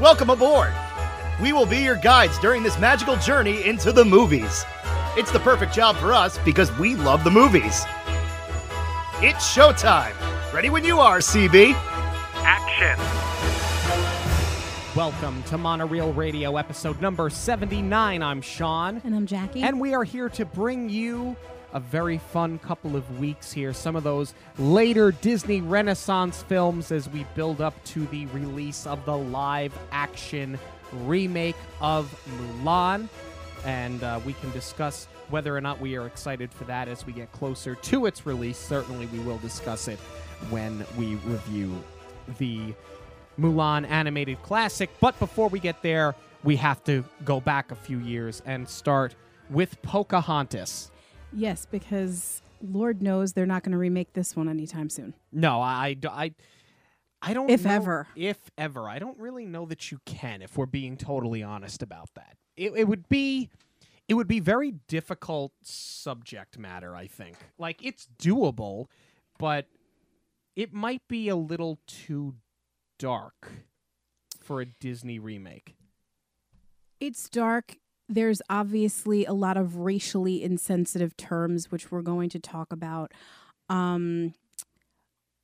Welcome aboard! We will be your guides during this magical journey into the movies. It's the perfect job for us because we love the movies. It's showtime! Ready when you are, CB! Action! Welcome to Monorail Radio episode number 79. I'm Sean. And I'm Jackie. And we are here to bring you a very fun couple of weeks here. Some of those later Disney Renaissance films as we build up to the release of the live action remake of Mulan. And uh, we can discuss whether or not we are excited for that as we get closer to its release. Certainly, we will discuss it when we review the Mulan animated classic. But before we get there, we have to go back a few years and start with Pocahontas. Yes, because Lord knows they're not going to remake this one anytime soon. No, I, I, I don't. If know- ever. if ever, I don't really know that you can. If we're being totally honest about that, it, it would be, it would be very difficult subject matter. I think, like it's doable, but it might be a little too dark for a Disney remake. It's dark. There's obviously a lot of racially insensitive terms, which we're going to talk about. Um,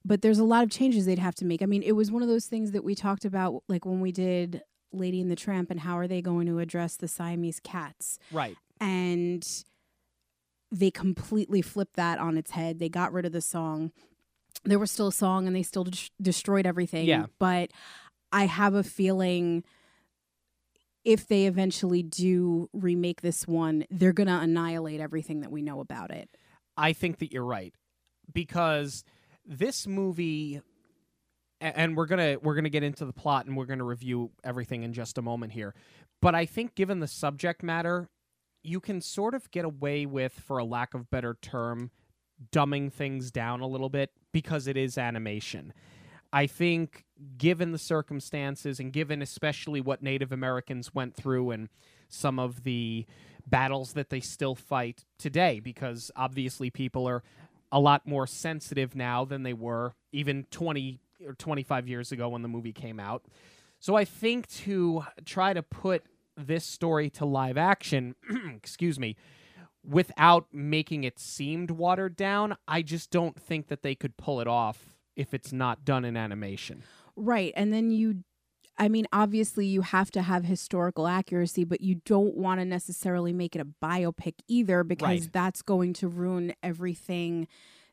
but there's a lot of changes they'd have to make. I mean, it was one of those things that we talked about, like when we did Lady and the Tramp, and how are they going to address the Siamese cats? Right. and they completely flipped that on its head. They got rid of the song. There was still a song, and they still des- destroyed everything. Yeah. But I have a feeling if they eventually do remake this one, they're gonna annihilate everything that we know about it. I think that you're right because this movie and we're going to we're going to get into the plot and we're going to review everything in just a moment here. But I think given the subject matter, you can sort of get away with for a lack of better term dumbing things down a little bit because it is animation. I think given the circumstances and given especially what Native Americans went through and some of the battles that they still fight today because obviously people are a lot more sensitive now than they were even 20 or 25 years ago when the movie came out. So I think to try to put this story to live action, excuse me, without making it seemed watered down, I just don't think that they could pull it off if it's not done in animation. Right. And then you I mean, obviously you have to have historical accuracy, but you don't want to necessarily make it a biopic either because Right. that's going to ruin everything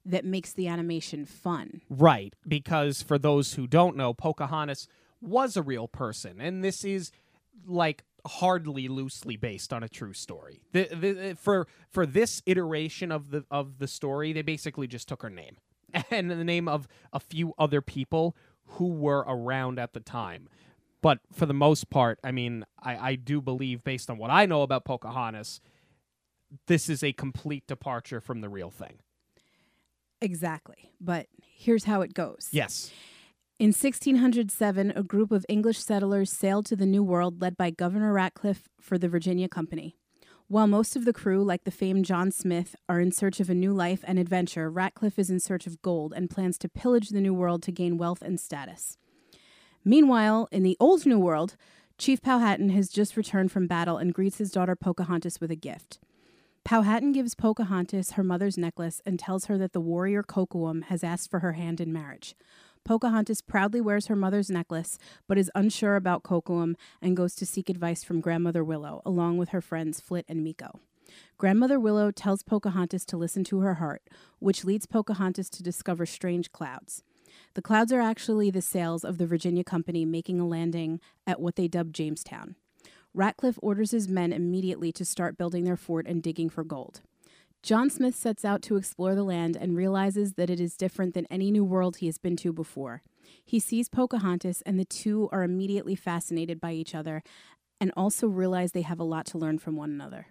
that makes the animation fun. Right, because for those who don't know, Pocahontas was a real person, and this is like hardly loosely based on a true story. The, the, for for this iteration of the of the story, they basically just took her name and the name of a few other people who were around at the time. But for the most part, I mean, I, I do believe, based on what I know about Pocahontas, this is a complete departure from the real thing. Exactly. But here's how it goes. Yes. In 1607, a group of English settlers sailed to the New World led by Governor Ratcliffe for the Virginia Company. While most of the crew, like the famed John Smith, are in search of a new life and adventure, Ratcliffe is in search of gold and plans to pillage the New World to gain wealth and status. Meanwhile, in the Old New World, Chief Powhatan has just returned from battle and greets his daughter Pocahontas with a gift. Powhatan gives Pocahontas her mother's necklace and tells her that the warrior Kocoum has asked for her hand in marriage. Pocahontas proudly wears her mother's necklace, but is unsure about Kocoum and goes to seek advice from Grandmother Willow, along with her friends Flit and Miko. Grandmother Willow tells Pocahontas to listen to her heart, which leads Pocahontas to discover strange clouds. The clouds are actually the sails of the Virginia Company making a landing at what they dub Jamestown. Ratcliffe orders his men immediately to start building their fort and digging for gold. John Smith sets out to explore the land and realizes that it is different than any new world he has been to before. He sees Pocahontas, and the two are immediately fascinated by each other and also realize they have a lot to learn from one another.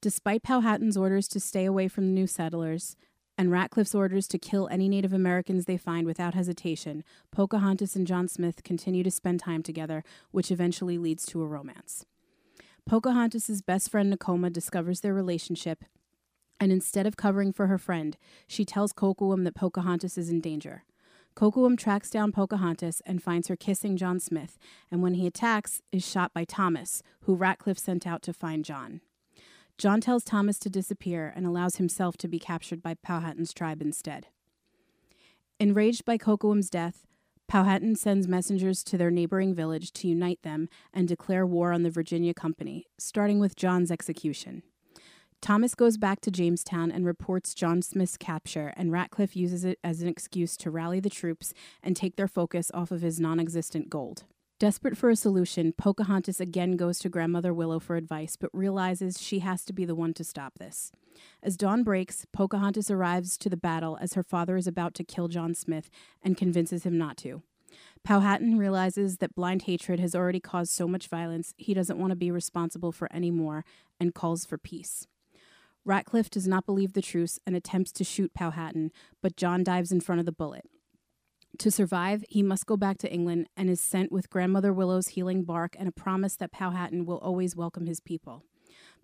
Despite Powhatan's orders to stay away from the new settlers and Ratcliffe's orders to kill any Native Americans they find without hesitation, Pocahontas and John Smith continue to spend time together, which eventually leads to a romance. Pocahontas's best friend Nakoma discovers their relationship, and instead of covering for her friend, she tells Kocoum that Pocahontas is in danger. Kocoum tracks down Pocahontas and finds her kissing John Smith, and when he attacks, is shot by Thomas, who Ratcliffe sent out to find John. John tells Thomas to disappear and allows himself to be captured by Powhatan's tribe instead. Enraged by Kocoum's death, Powhatan sends messengers to their neighboring village to unite them and declare war on the Virginia Company, starting with John's execution. Thomas goes back to Jamestown and reports John Smith's capture, and Ratcliffe uses it as an excuse to rally the troops and take their focus off of his non existent gold. Desperate for a solution, Pocahontas again goes to Grandmother Willow for advice, but realizes she has to be the one to stop this. As dawn breaks, Pocahontas arrives to the battle as her father is about to kill John Smith and convinces him not to. Powhatan realizes that blind hatred has already caused so much violence, he doesn't want to be responsible for any more and calls for peace. Ratcliffe does not believe the truce and attempts to shoot Powhatan, but John dives in front of the bullet. To survive, he must go back to England and is sent with Grandmother Willow's healing bark and a promise that Powhatan will always welcome his people.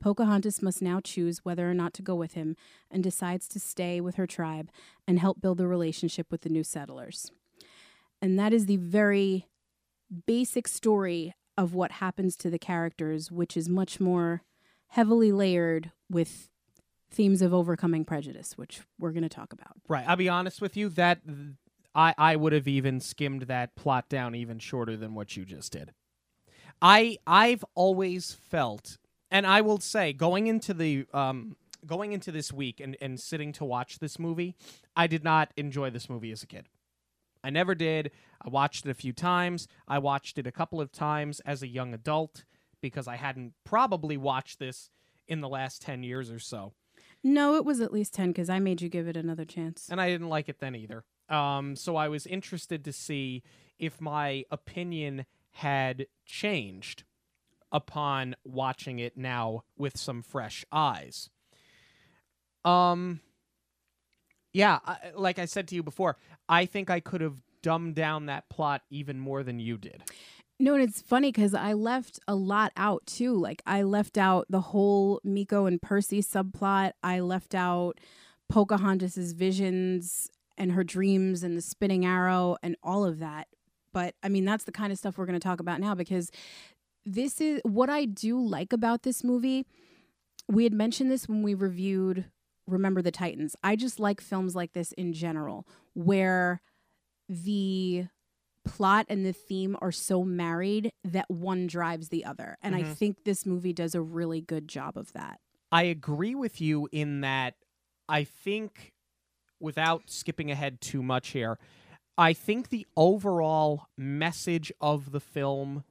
Pocahontas must now choose whether or not to go with him and decides to stay with her tribe and help build a relationship with the new settlers. And that is the very basic story of what happens to the characters, which is much more heavily layered with themes of overcoming prejudice, which we're going to talk about. Right. I'll be honest with you that I I would have even skimmed that plot down even shorter than what you just did. I I've always felt, and I will say, going into the um going into this week and and sitting to watch this movie, I did not enjoy this movie as a kid. I never did. I watched it a few times. I watched it a couple of times as a young adult because I hadn't probably watched this in the last 10 years or so. No, it was at least 10 because I made you give it another chance. And I didn't like it then either. Um, so I was interested to see if my opinion had changed upon watching it now with some fresh eyes. Um, yeah, I, like I said to you before, I think I could have dumbed down that plot even more than you did. No, and it's funny because I left a lot out too. Like I left out the whole Miko and Percy subplot. I left out Pocahontas's visions and her dreams and the spinning arrow and all of that. But I mean, that's the kind of stuff we're going to talk about now because this is what I do like about this movie. We had mentioned this when we reviewed Remember the Titans. I just like films like this in general where the plot and the theme are so married that one drives the other. And I Mhm. think this movie does a really good job of that. I agree with you in that I think, without skipping ahead too much here, I think the overall message of the film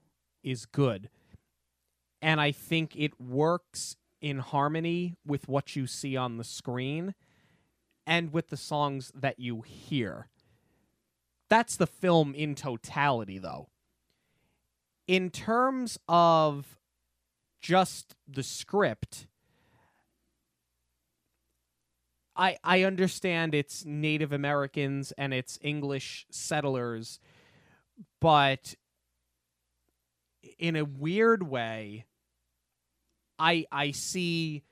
is good. And I think it works in harmony with what you see on the screen and with the songs that you hear. That's the film in totality, though. In terms of just the script, I I understand it's Native Americans and it's English settlers, but in a weird way, I I see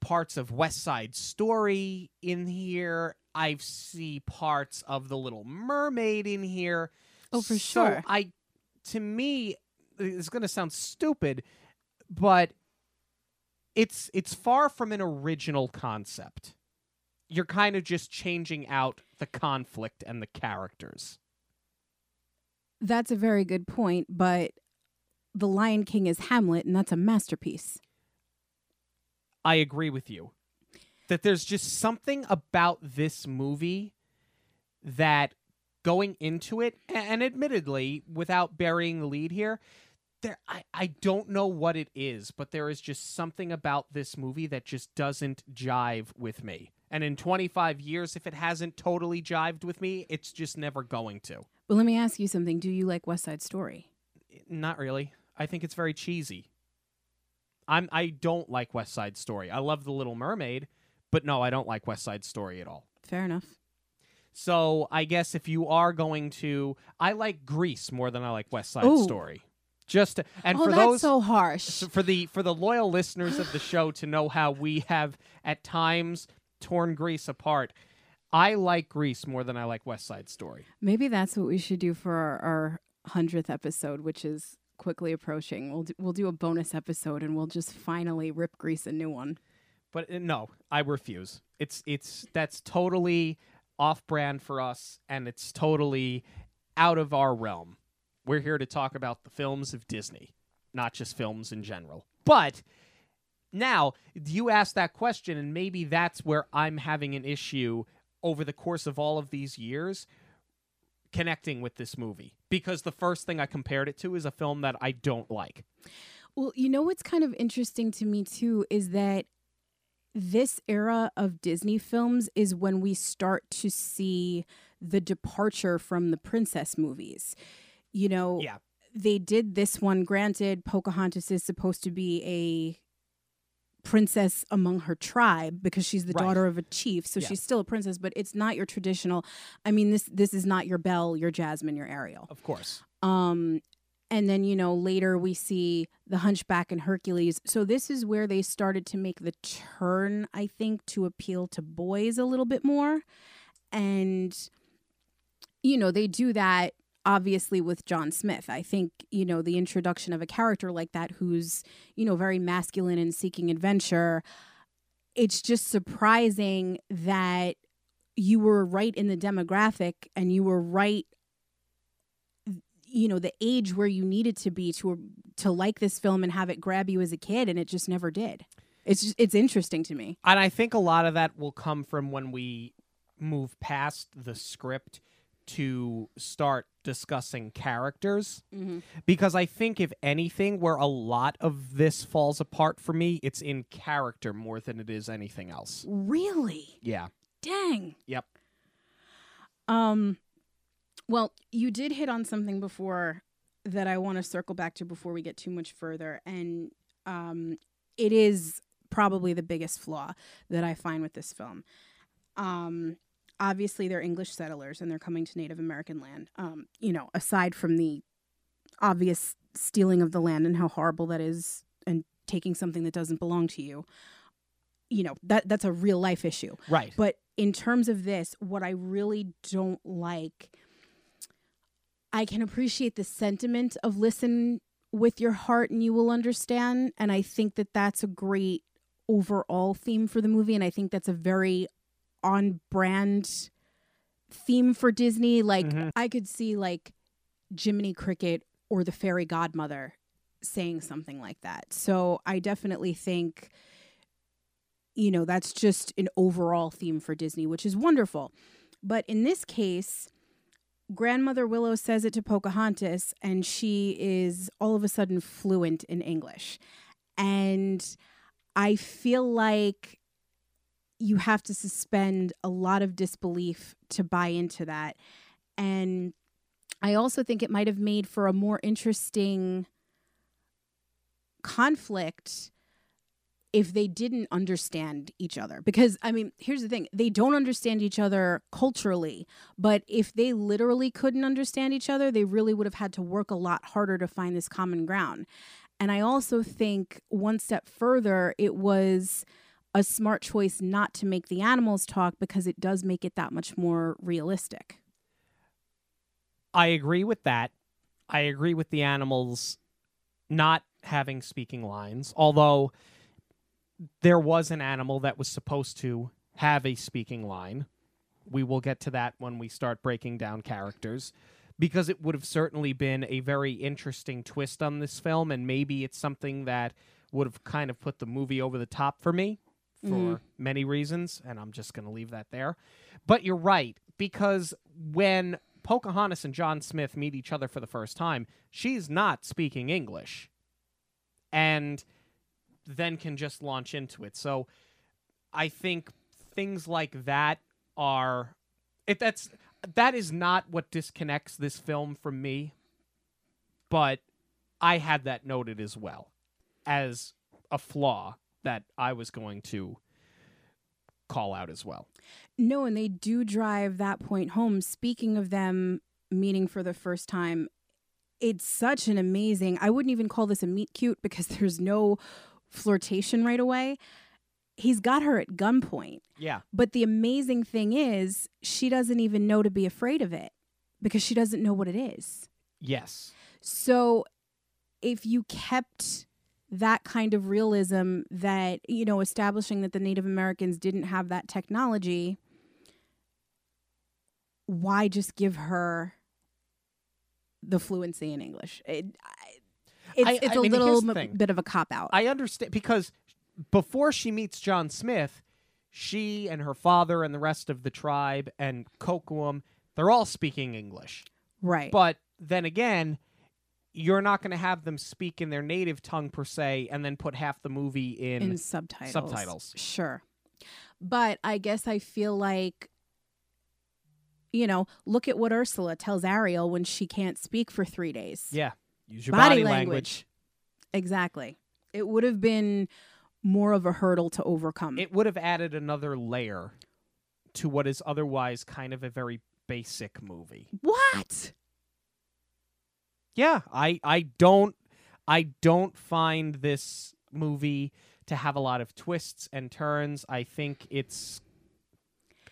parts of West Side Story in here. I see parts of The Little Mermaid in here. Oh, for So sure. I to me it's going to sound stupid, but it's it's far from an original concept. You're kind of just changing out the conflict and the characters. That's a very good point, but The Lion King is Hamlet, and that's a masterpiece. I agree with you. That there's just something about this movie that going into it, and admittedly, without burying the lead here, there I, I don't know what it is, but there is just something about this movie that just doesn't jive with me. And in 25 years, if it hasn't totally jived with me, it's just never going to. But let me ask you something. Do you like West Side Story? Not really. I think it's very cheesy. I'm I don't like West Side Story. I love The Little Mermaid, but no, I don't like West Side Story at all. Fair enough. So I guess if you are going to, I like Grease more than I like West Side Ooh. Story. Just to, and oh, for that's those so harsh. for the for the loyal listeners of the show to know how we have at times torn Grease apart. I like Grease more than I like West Side Story. Maybe that's what we should do for our, 100th episode, which is quickly approaching. We'll do, we'll do a bonus episode and we'll just finally rip Grease a new one. But uh, no, I refuse. It's it's that's totally off brand for us and it's totally out of our realm. We're here to talk about the films of Disney, not just films in general. But now, you asked that question and maybe that's where I'm having an issue over the course of all of these years connecting with this movie because the first thing I compared it to is a film that I don't like. Well, you know what's kind of interesting to me too is that this era of Disney films is when we start to see the departure from the princess movies. You know, Yeah. they did this one. Granted, Pocahontas is supposed to be a princess among her tribe because she's the Right. daughter of a chief, so Yeah. she's still a princess. But it's not your traditional. I mean this this is not your Belle, your Jasmine, your Ariel. Of course. Um, and then, you know, later we see the Hunchback and Hercules. So this is where they started to make the turn, I think, to appeal to boys a little bit more. And, you know, they do that obviously with John Smith. I think, you know, the introduction of a character like that who's, you know, very masculine and seeking adventure. It's just surprising that you were right in the demographic and you were right you know the age where you needed to be to to like this film and have it grab you as a kid and it just never did it's just, it's interesting to me And I think a lot of that will come from when we move past the script to start discussing characters. Because I think, if anything, where a lot of this falls apart for me, it's in character more than it is anything else. really Yeah. dang Yep. um well you did hit on something before that i want to circle back to before we get too much further and um it is probably the biggest flaw that i find with this film. Um obviously they're english settlers and they're coming to native american land. Um you know aside from the obvious stealing of the land and how horrible that is and taking something that doesn't belong to you you know that that's a real life issue. Right. but in terms of this, what I really don't like, I can appreciate the sentiment of listen with your heart and you will understand. And I think that that's a great overall theme for the movie. And I think that's a very on brand theme for Disney. Like, Mhm. I could see like Jiminy Cricket or the Fairy Godmother saying something like that. So I definitely think you know, that's just an overall theme for Disney, which is wonderful. But in this case, Grandmother Willow says it to Pocahontas, and she is all of a sudden fluent in English. And I feel like you have to suspend a lot of disbelief to buy into that. And I also think it might have made for a more interesting conflict if they didn't understand each other. Because, I mean, here's the thing they don't understand each other culturally, but if they literally couldn't understand each other, they really would have had to work a lot harder to find this common ground. And I also think one step further, it was a smart choice not to make the animals talk because it does make it that much more realistic. I agree with that. I agree with the animals not having speaking lines, although there was an animal that was supposed to have a speaking line. We will get to that when we start breaking down characters because it would have certainly been a very interesting twist on this film and maybe it's something that would have kind of put the movie over the top for me for Mhm. many reasons and I'm just going to leave that there. But you're right because when Pocahontas and John Smith meet each other for the first time, she's not speaking English. And then can just launch into it. So I think things like that are it that's that is not what disconnects this film from me. But I had that noted as well as a flaw that I was going to call out as well. No, and they do drive that point home. Speaking of them meeting for the first time, it's such an amazing. I wouldn't even call this a meet cute because there's no flirtation right away. he's got her at gunpoint. Yeah. But the amazing thing is, she doesn't even know to be afraid of it because she doesn't know what it is. Yes. So if you kept that kind of realism that, you know, establishing that the Native Americans didn't have that technology, why just give her the fluency in English? It, I, it's I- it's I a mean, little m- bit of a cop out. I understand because before she meets John Smith, she and her father and the rest of the tribe and Kocoum, they're all speaking English. right. But then again, you're not going to have them speak in their native tongue per se and then put half the movie in, in subtitles. subtitles. Sure. But I guess I feel like you know, look at what Ursula tells Ariel when she can't speak for 3 days. Yeah. Use your Body body, language. language. Exactly. It would have been more of a hurdle to overcome. It would have added another layer to what is otherwise kind of a very basic movie. what? yeah i i don't i don't find this movie to have a lot of twists and turns i think it's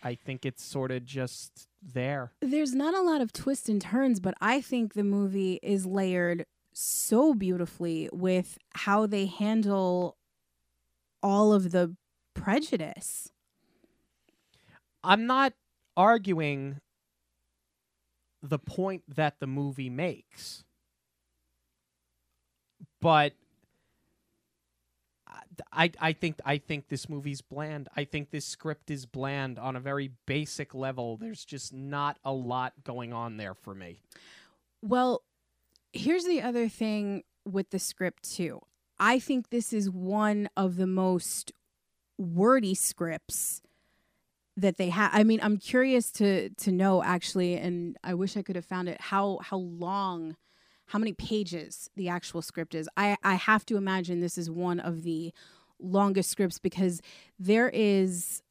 i think it's sort of just there There's not a lot of twists and turns, but I think the movie is layered so beautifully with how they handle all of the prejudice. i'm not arguing the point that the movie makes but I, I think I think this movie's bland. I think this script is bland on a very basic level. There's just not a lot going on there for me. Well, here's the other thing with the script, too. I think this is one of the most wordy scripts that they have. I mean, I'm curious to to know actually, and I wish I could have found it how how long, how many pages the actual script is. I I have to imagine this is one of the longest scripts because there is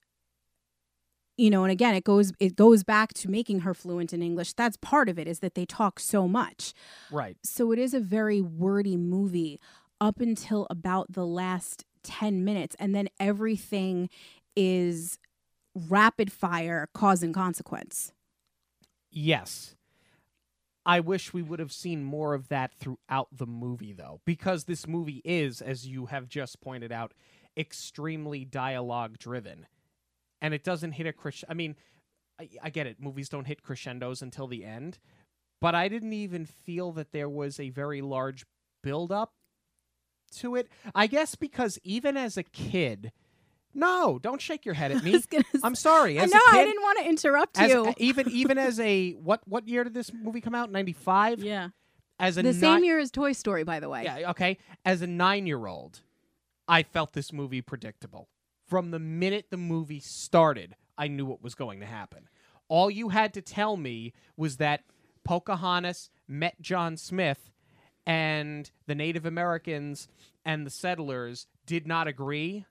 you know and again it goes it goes back to making her fluent in english that's part of it is that they talk so much Right. so it is a very wordy movie up until about the last 10 minutes and then everything is rapid fire cause and consequence Yes. I wish we would have seen more of that throughout the movie, though, because this movie is, as you have just pointed out, extremely dialogue driven. And it doesn't hit a crescendo. I mean, I, I get it. Movies don't hit crescendos until the end. But I didn't even feel that there was a very large build up to it. I guess because even as a kid, no, don't shake your head at me. I'm sorry. I know kid, I didn't want to interrupt as, you. even even as a what what year did this movie come out? Ninety five. yeah. As a The ni- same year as Toy Story, by the way. Yeah. Okay. As a nine year old, I felt this movie predictable from the minute the movie started. I knew what was going to happen. All you had to tell me was that Pocahontas met John Smith, and the Native Americans and the settlers did not agree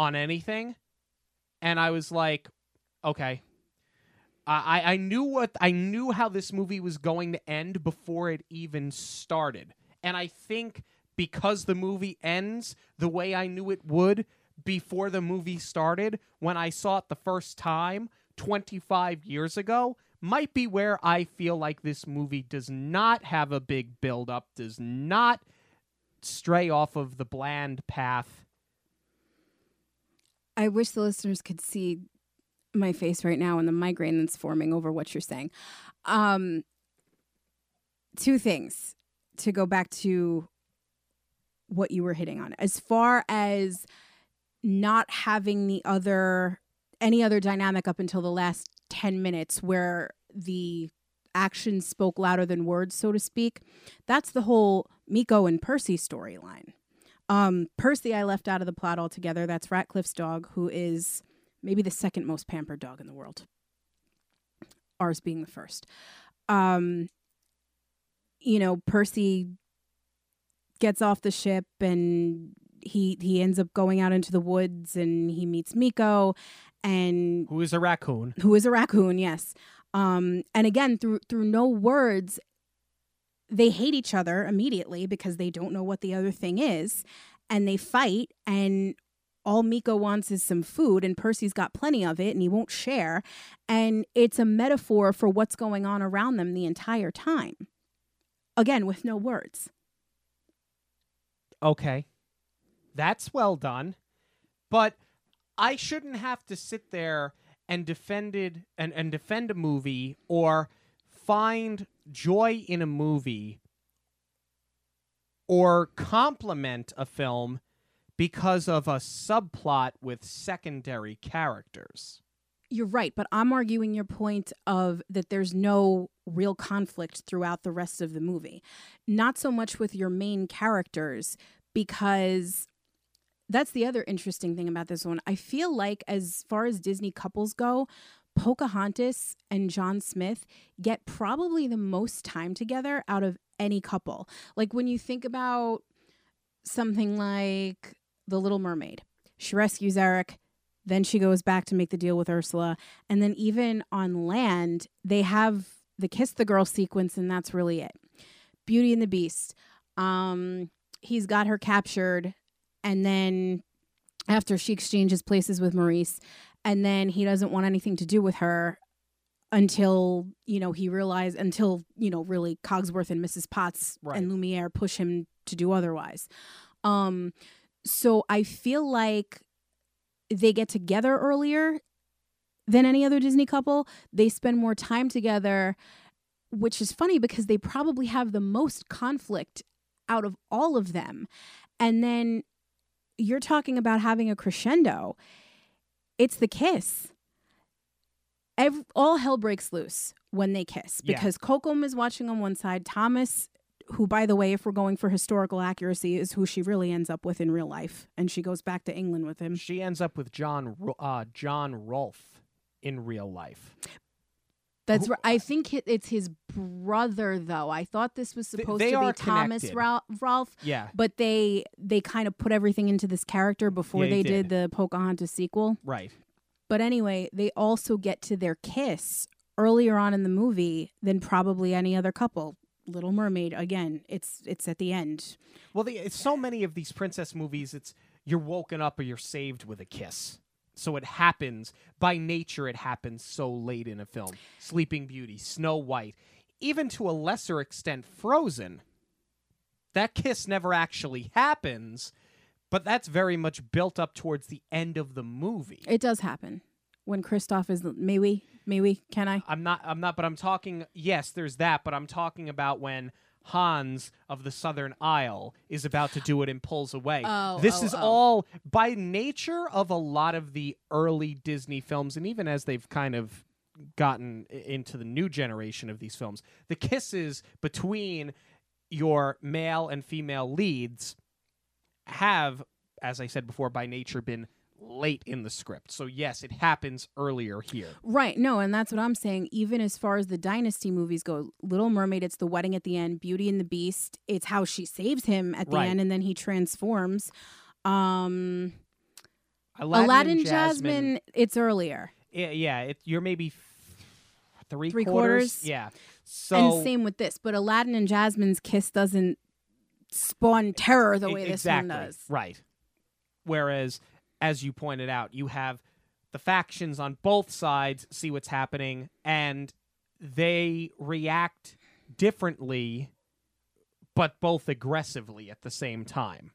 on anything, and I was like, okay. I, I knew what I knew how this movie was going to end before it even started. And I think because the movie ends the way I knew it would before the movie started when I saw it the first time 25 years ago might be where I feel like this movie does not have a big build up, does not stray off of the bland path. I wish the listeners could see my face right now and the migraine that's forming over what you're saying. Um, two things to go back to what you were hitting on. As far as not having the other any other dynamic up until the last 10 minutes where the actions spoke louder than words so to speak that's the whole miko and percy storyline um, Percy, I left out of the plot altogether. That's Ratcliffe's dog, who is maybe the second most pampered dog in the world. Ours being the first. Um, you know, Percy gets off the ship and he he ends up going out into the woods and he meets Miko and Who is a raccoon? who is a raccoon, yes. Um, and again, through through no words, they hate each other immediately because they don't know what the other thing is, and they fight. And all Miko wants is some food, and Percy's got plenty of it and he won't share. And it's a metaphor for what's going on around them the entire time. Again, with no words. Okay. That's well done. But I shouldn't have to sit there and defend it and, and defend a movie or find joy in a movie or compliment a film because of a subplot with secondary characters. You're right, but I'm arguing your point of that there's no real conflict throughout the rest of the movie. Not so much with your main characters, because that's the other interesting thing about this one. I feel like, as far as Disney couples go, Pocahontas and John Smith get probably the most time together out of any couple. Like when you think about something like The Little Mermaid, she rescues Eric, then she goes back to make the deal with Ursula. And then even on land, they have the kiss the girl sequence, and that's really it. Beauty and the Beast. Um, he's got her captured, and then after she exchanges places with Maurice, and then he doesn't want anything to do with her until you know he realized until you know really Cogsworth and Mrs. Potts Right. and Lumiere push him to do otherwise. Um, so I feel like they get together earlier than any other Disney couple. They spend more time together, which is funny because they probably have the most conflict out of all of them. And then you're talking about having a crescendo. It's the kiss. Ev all hell breaks loose when they kiss Yeah. because Kocoum is watching on one side. Thomas, who, by the way, if we're going for historical accuracy, is who she really ends up with in real life. And she goes back to England with him. She ends up with John uh, John Rolfe in real life. That's Who- right. I think it's his brother, though. I thought this was supposed they to be Thomas connected. Ralph, Yeah, but they they kind of put everything into this character before Yeah, they they did the Pocahontas sequel. right. But anyway, they also get to their kiss earlier on in the movie than probably any other couple. Little Mermaid again. It's it's at the end. Well, the, it's so many of these princess movies. It's you're woken up or you're saved with a kiss. So it happens by nature. It happens so late in a film. Sleeping Beauty, Snow White, even to a lesser extent, Frozen. That kiss never actually happens, but that's very much built up towards the end of the movie. It does happen when Kristoff is. May we? May we? Can I? I'm not. I'm not. But I'm talking. Yes, there's that. But I'm talking about when Hans of the Southern Isle is about to do it and pulls away. Oh, this oh, is oh. all by nature of a lot of the early Disney films, and even as they've kind of gotten into the new generation of these films, the kisses between your male and female leads have, as I said before, by nature been late in the script. So yes, it happens earlier here. Right. No, and that's what I'm saying. Even as far as the dynasty movies go, Little Mermaid, it's the wedding at the end. Beauty and the Beast, it's how she saves him at the Right. end, and then he transforms. Um, Aladdin, Aladdin, and Jasmine, it's earlier. Yeah, yeah it, you're maybe three, Three quarters. quarters? Yeah. So and same with this, but Aladdin and Jasmine's kiss doesn't spawn terror the way this one does. Right. Whereas, as you pointed out, you have the factions on both sides see what's happening, and they react differently, but both aggressively at the same time.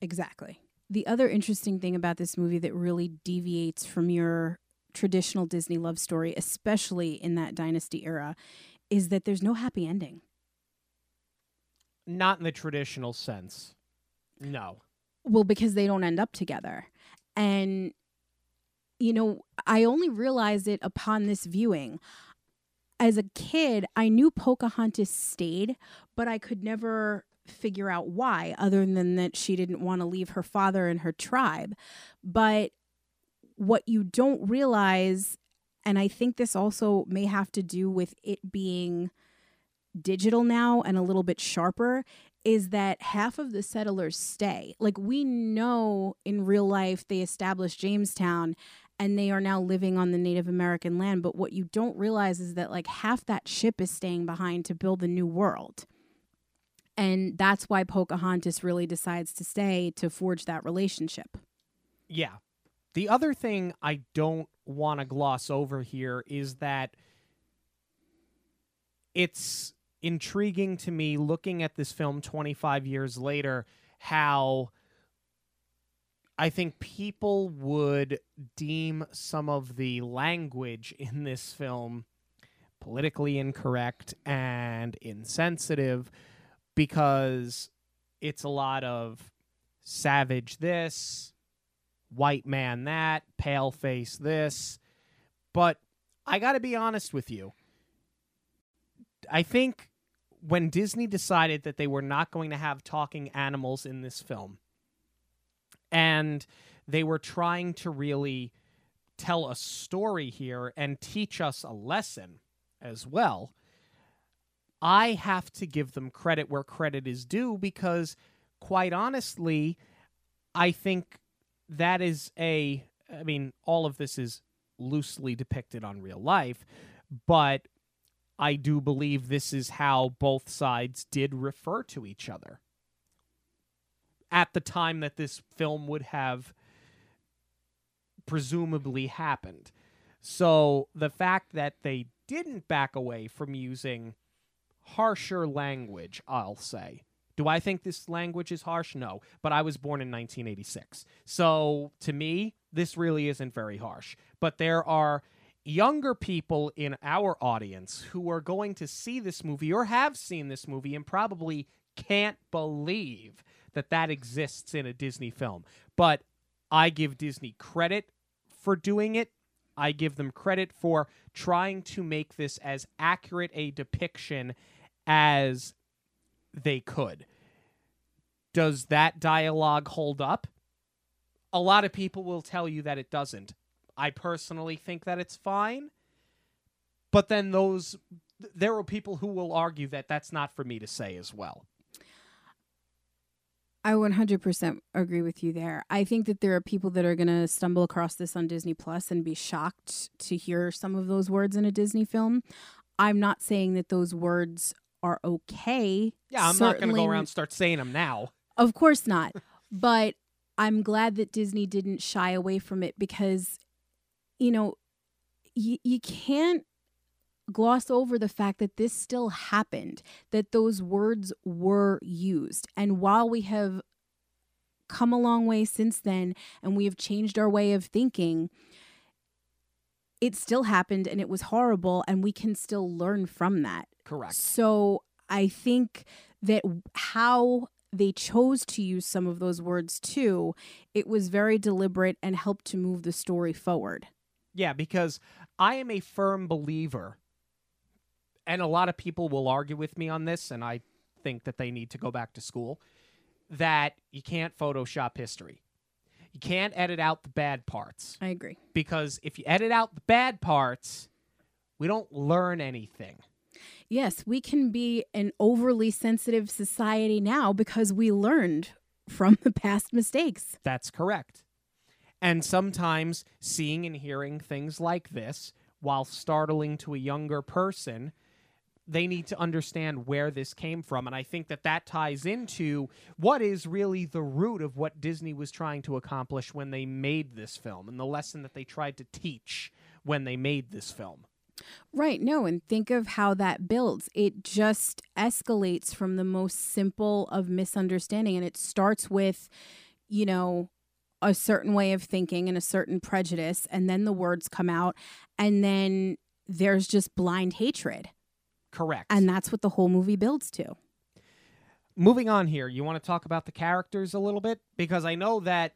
Exactly. The other interesting thing about this movie that really deviates from your traditional Disney love story, especially in that dynasty era, is that there's no happy ending. Not in the traditional sense. No. Well, because they don't end up together. And, you know, I only realized it upon this viewing. As a kid, I knew Pocahontas stayed, but I could never figure out why, other than that she didn't want to leave her father and her tribe. But what you don't realize, and I think this also may have to do with it being digital now and a little bit sharper, is that half of the settlers stay. Like we know in real life they established Jamestown and they are now living on the Native American land, but what you don't realize is that like half that ship is staying behind to build the new world. And that's why Pocahontas really decides to stay to forge that relationship. Yeah. The other thing I don't want to gloss over here is that it's intriguing to me looking at this film 25 years later how I think people would deem some of the language in this film politically incorrect and insensitive because it's a lot of savage this, white man that, pale face this. But I got to be honest with you. I think when Disney decided that they were not going to have talking animals in this film, and they were trying to really tell a story here and teach us a lesson as well. I have to give them credit where credit is due because, quite honestly, I think that is a. I mean, all of this is loosely depicted on real life, but I do believe this is how both sides did refer to each other at the time that this film would have presumably happened. So the fact that they didn't back away from using harsher language, I'll say. Do I think this language is harsh? No, but I was born in 1986. So to me, this really isn't very harsh. But there are younger people in our audience who are going to see this movie or have seen this movie and probably can't believe that that exists in a Disney film. But I give Disney credit for doing it. I give them credit for trying to make this as accurate a depiction as they could. Does that dialogue hold up? A lot of people will tell you that it doesn't. I personally think that it's fine. But then those there are people who will argue that that's not for me to say as well. I 100% agree with you there. I think that there are people that are going to stumble across this on Disney Plus and be shocked to hear some of those words in a Disney film. I'm not saying that those words are okay. Yeah, I'm not going to go around and start saying them now. Of course not. but I'm glad that Disney didn't shy away from it because, you know, y- you can't gloss over the fact that this still happened, that those words were used. And while we have come a long way since then and we have changed our way of thinking, it still happened and it was horrible, and we can still learn from that. Correct. So I think that how they chose to use some of those words too, it was very deliberate and helped to move the story forward. Yeah, because I am a firm believer and a lot of people will argue with me on this, and I think that they need to go back to school, that you can't Photoshop history. You can't edit out the bad parts. I agree. Because if you edit out the bad parts, we don't learn anything. Yes, we can be an overly sensitive society now because we learned from the past mistakes. That's correct. And sometimes seeing and hearing things like this, while startling to a younger person, they need to understand where this came from. And I think that that ties into what is really the root of what Disney was trying to accomplish when they made this film and the lesson that they tried to teach when they made this film. Right. No, and think of how that builds. It just escalates from the most simple of misunderstanding. And it starts with, you know, a certain way of thinking and a certain prejudice. And then the words come out. And then there's just blind hatred. Correct. And that's what the whole movie builds to. Moving on here, you want to talk about the characters a little bit? Because I know that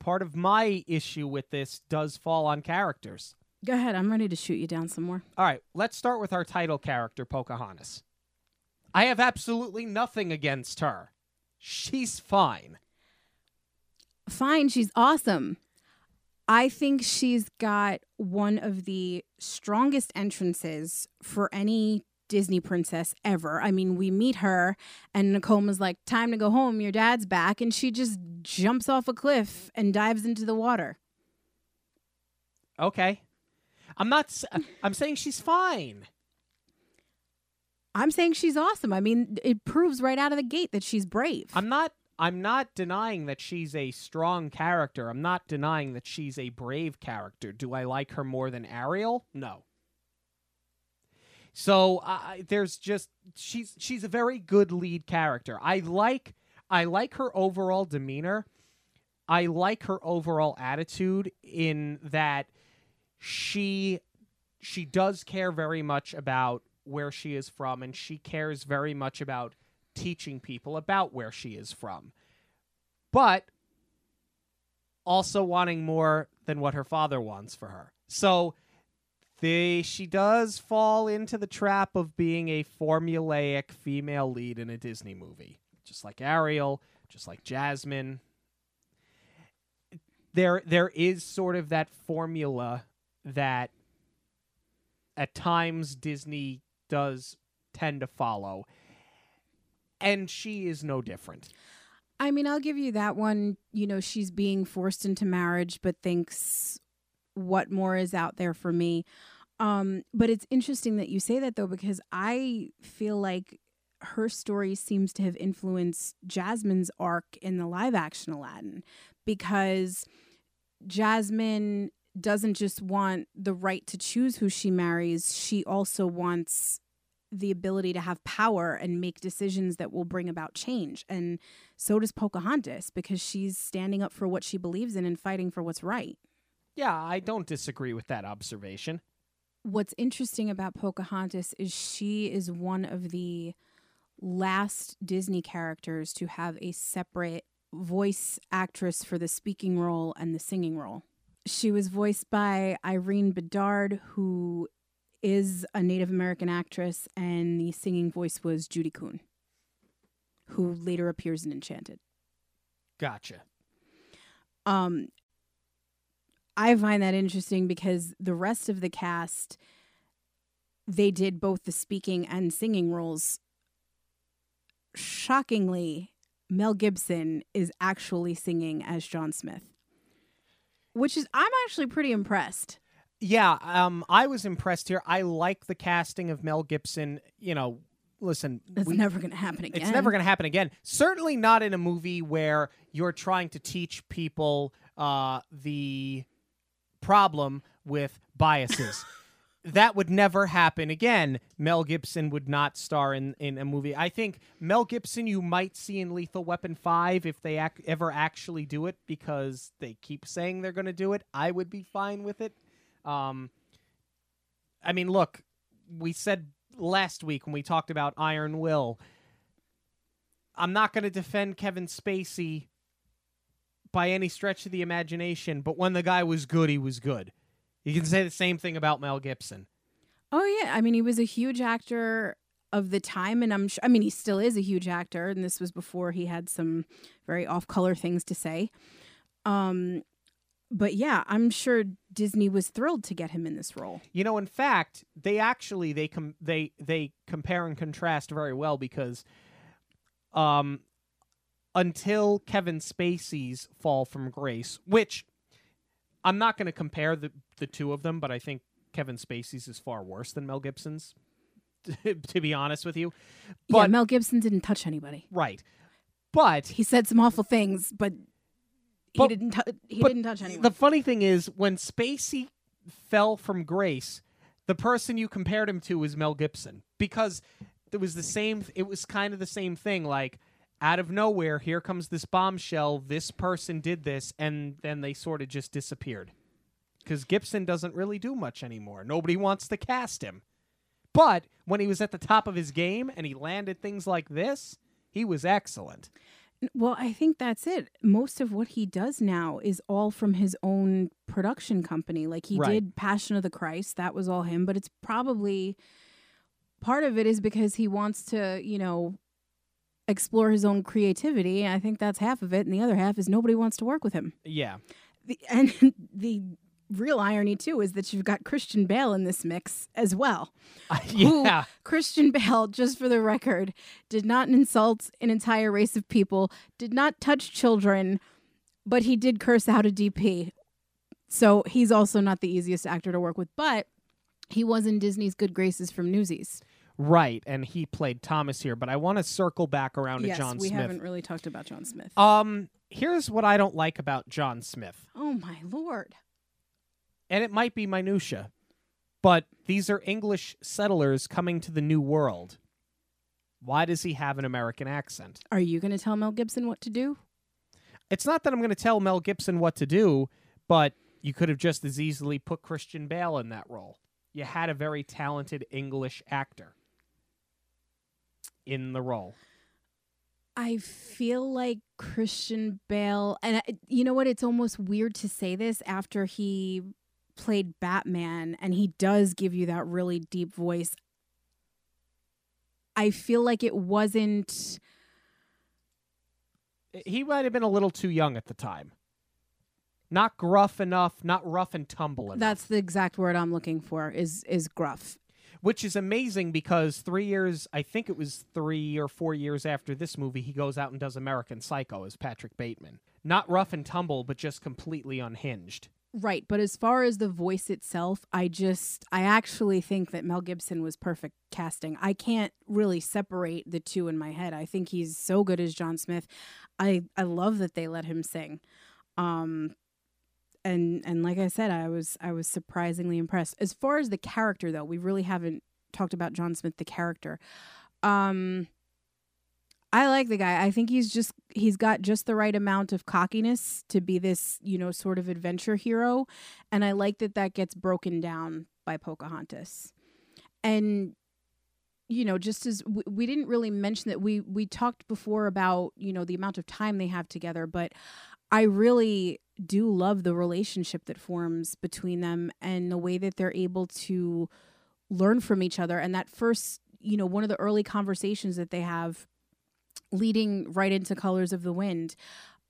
part of my issue with this does fall on characters. Go ahead. I'm ready to shoot you down some more. All right. Let's start with our title character, Pocahontas. I have absolutely nothing against her. She's fine. Fine. She's awesome. I think she's got one of the strongest entrances for any Disney princess ever. I mean, we meet her, and Nakoma's like, Time to go home, your dad's back. And she just jumps off a cliff and dives into the water. Okay. I'm not, I'm saying she's fine. I'm saying she's awesome. I mean, it proves right out of the gate that she's brave. I'm not I'm not denying that she's a strong character. I'm not denying that she's a brave character. Do I like her more than Ariel? No. So uh, there's just she's she's a very good lead character. I like I like her overall demeanor. I like her overall attitude in that she she does care very much about where she is from and she cares very much about teaching people about where she is from. But also wanting more than what her father wants for her. So they she does fall into the trap of being a formulaic female lead in a Disney movie, just like Ariel, just like Jasmine. There there is sort of that formula that at times Disney does tend to follow. And she is no different. I mean, I'll give you that one. You know, she's being forced into marriage, but thinks what more is out there for me. Um, but it's interesting that you say that though, because I feel like her story seems to have influenced Jasmine's arc in the live action Aladdin because Jasmine doesn't just want the right to choose who she marries, she also wants the ability to have power and make decisions that will bring about change. And so does Pocahontas because she's standing up for what she believes in and fighting for what's right. Yeah, I don't disagree with that observation. What's interesting about Pocahontas is she is one of the last Disney characters to have a separate voice actress for the speaking role and the singing role. She was voiced by Irene Bedard, who is a Native American actress, and the singing voice was Judy Kuhn, who later appears in Enchanted. Gotcha. Um, I find that interesting because the rest of the cast, they did both the speaking and singing roles. Shockingly, Mel Gibson is actually singing as John Smith, which is I'm actually pretty impressed. Yeah, um, I was impressed here. I like the casting of Mel Gibson. You know, listen, It's we- never going to happen again. It's never going to happen again. Certainly not in a movie where you're trying to teach people uh, the problem with biases. that would never happen again. Mel Gibson would not star in, in a movie. I think Mel Gibson you might see in Lethal Weapon 5 if they ac- ever actually do it because they keep saying they're going to do it. I would be fine with it. Um, I mean, look, we said last week when we talked about Iron Will. I'm not going to defend Kevin Spacey by any stretch of the imagination, but when the guy was good, he was good. You can say the same thing about Mel Gibson. Oh yeah, I mean he was a huge actor of the time, and I'm. Sh- I mean he still is a huge actor, and this was before he had some very off-color things to say. Um, but yeah, I'm sure Disney was thrilled to get him in this role. You know, in fact, they actually they com- they they compare and contrast very well because um until Kevin Spacey's fall from grace, which I'm not going to compare the the two of them, but I think Kevin Spacey's is far worse than Mel Gibson's to be honest with you. yeah, But Mel Gibson didn't touch anybody. right. But He said some awful things, but he But- didn't. he didn't touch anyone. The funny thing is, when Spacey fell from grace, the person you compared him to was Mel Gibson because it was the same. It was kind of the same thing. Like out of nowhere, here comes this bombshell. This person did this, and then they sort of just disappeared. Because Gibson doesn't really do much anymore. Nobody wants to cast him. But when he was at the top of his game and he landed things like this, he was excellent. Well, I think that's it. Most of what he does now is all from his own production company. Like he Right. did Passion of the Christ, that was all him, but it's probably part of it is because he wants to, you know, explore his own creativity. I think that's half of it, and the other half is nobody wants to work with him. Yeah. The, and the real irony too is that you've got Christian Bale in this mix as well. who- yeah. Christian Bale, just for the record, did not insult an entire race of people, did not touch children, but he did curse out a DP. So he's also not the easiest actor to work with, but he was in Disney's good graces from Newsies. Right, and he played Thomas here, but I want to circle back around yes, to John we Smith. We haven't really talked about John Smith. Um, here's what I don't like about John Smith, oh my lord. And it might be minutia, but these are English settlers coming to the New World. Why does he have an American accent? Are you going to tell Mel Gibson what to do? It's not that I'm going to tell Mel Gibson what to do, but you could have just as easily put Christian Bale in that role. You had a very talented English actor in the role. I feel like Christian Bale, and I, you know what? It's almost weird to say this after he played Batman, and he does give you that really deep voice. I feel like it wasn't. He might have been a little too young at the time. Not gruff enough, not rough and tumble enough. That's the exact word I'm looking for. Is is gruff? which is amazing because three years, I think it was three or four years after this movie, he goes out and does American Psycho as Patrick Bateman. Not rough and tumble, but just completely unhinged. Right, but as far as the voice itself, I just I actually think that Mel Gibson was perfect casting. I can't really separate the two in my head. I think he's so good as John Smith. I I love that they let him sing. Um and and like I said, I was I was surprisingly impressed. As far as the character though, we really haven't talked about John Smith the character. Um I like the guy. I think he's just he's got just the right amount of cockiness to be this, you know, sort of adventure hero, and I like that that gets broken down by Pocahontas. And you know, just as we, we didn't really mention that we we talked before about, you know, the amount of time they have together, but I really do love the relationship that forms between them and the way that they're able to learn from each other and that first, you know, one of the early conversations that they have leading right into Colors of the Wind,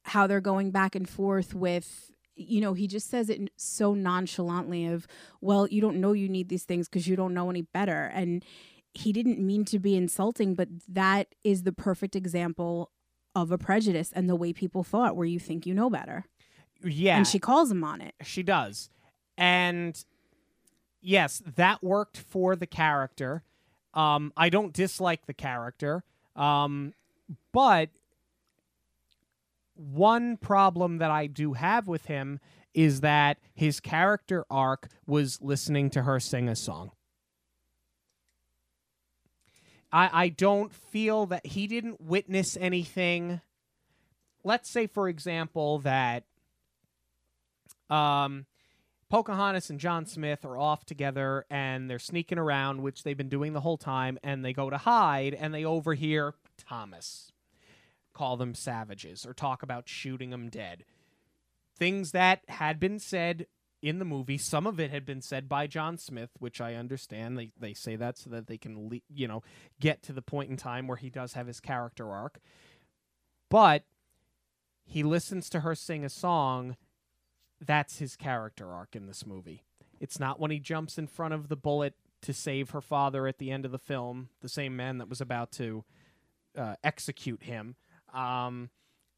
how they're going back and forth with you know he just says it so nonchalantly of well you don't know you need these things because you don't know any better and he didn't mean to be insulting but that is the perfect example of a prejudice and the way people thought where you think you know better Yeah, and she calls him on it she does. And yes, that worked for the character. Um, I don't dislike the character. Um, but one problem that I do have with him is that his character arc was listening to her sing a song. I, I don't feel that he didn't witness anything. Let's say, for example, that um, Pocahontas and John Smith are off together and they're sneaking around, which they've been doing the whole time, and they go to hide and they overhear Thomas call them savages or talk about shooting them dead. Things that had been said in the movie. Some of it had been said by John Smith, which I understand. They they say that so that they can le- you know get to the point in time where he does have his character arc. But he listens to her sing a song. That's his character arc in this movie. It's not when he jumps in front of the bullet to save her father at the end of the film, the same man that was about to uh, execute him. Um,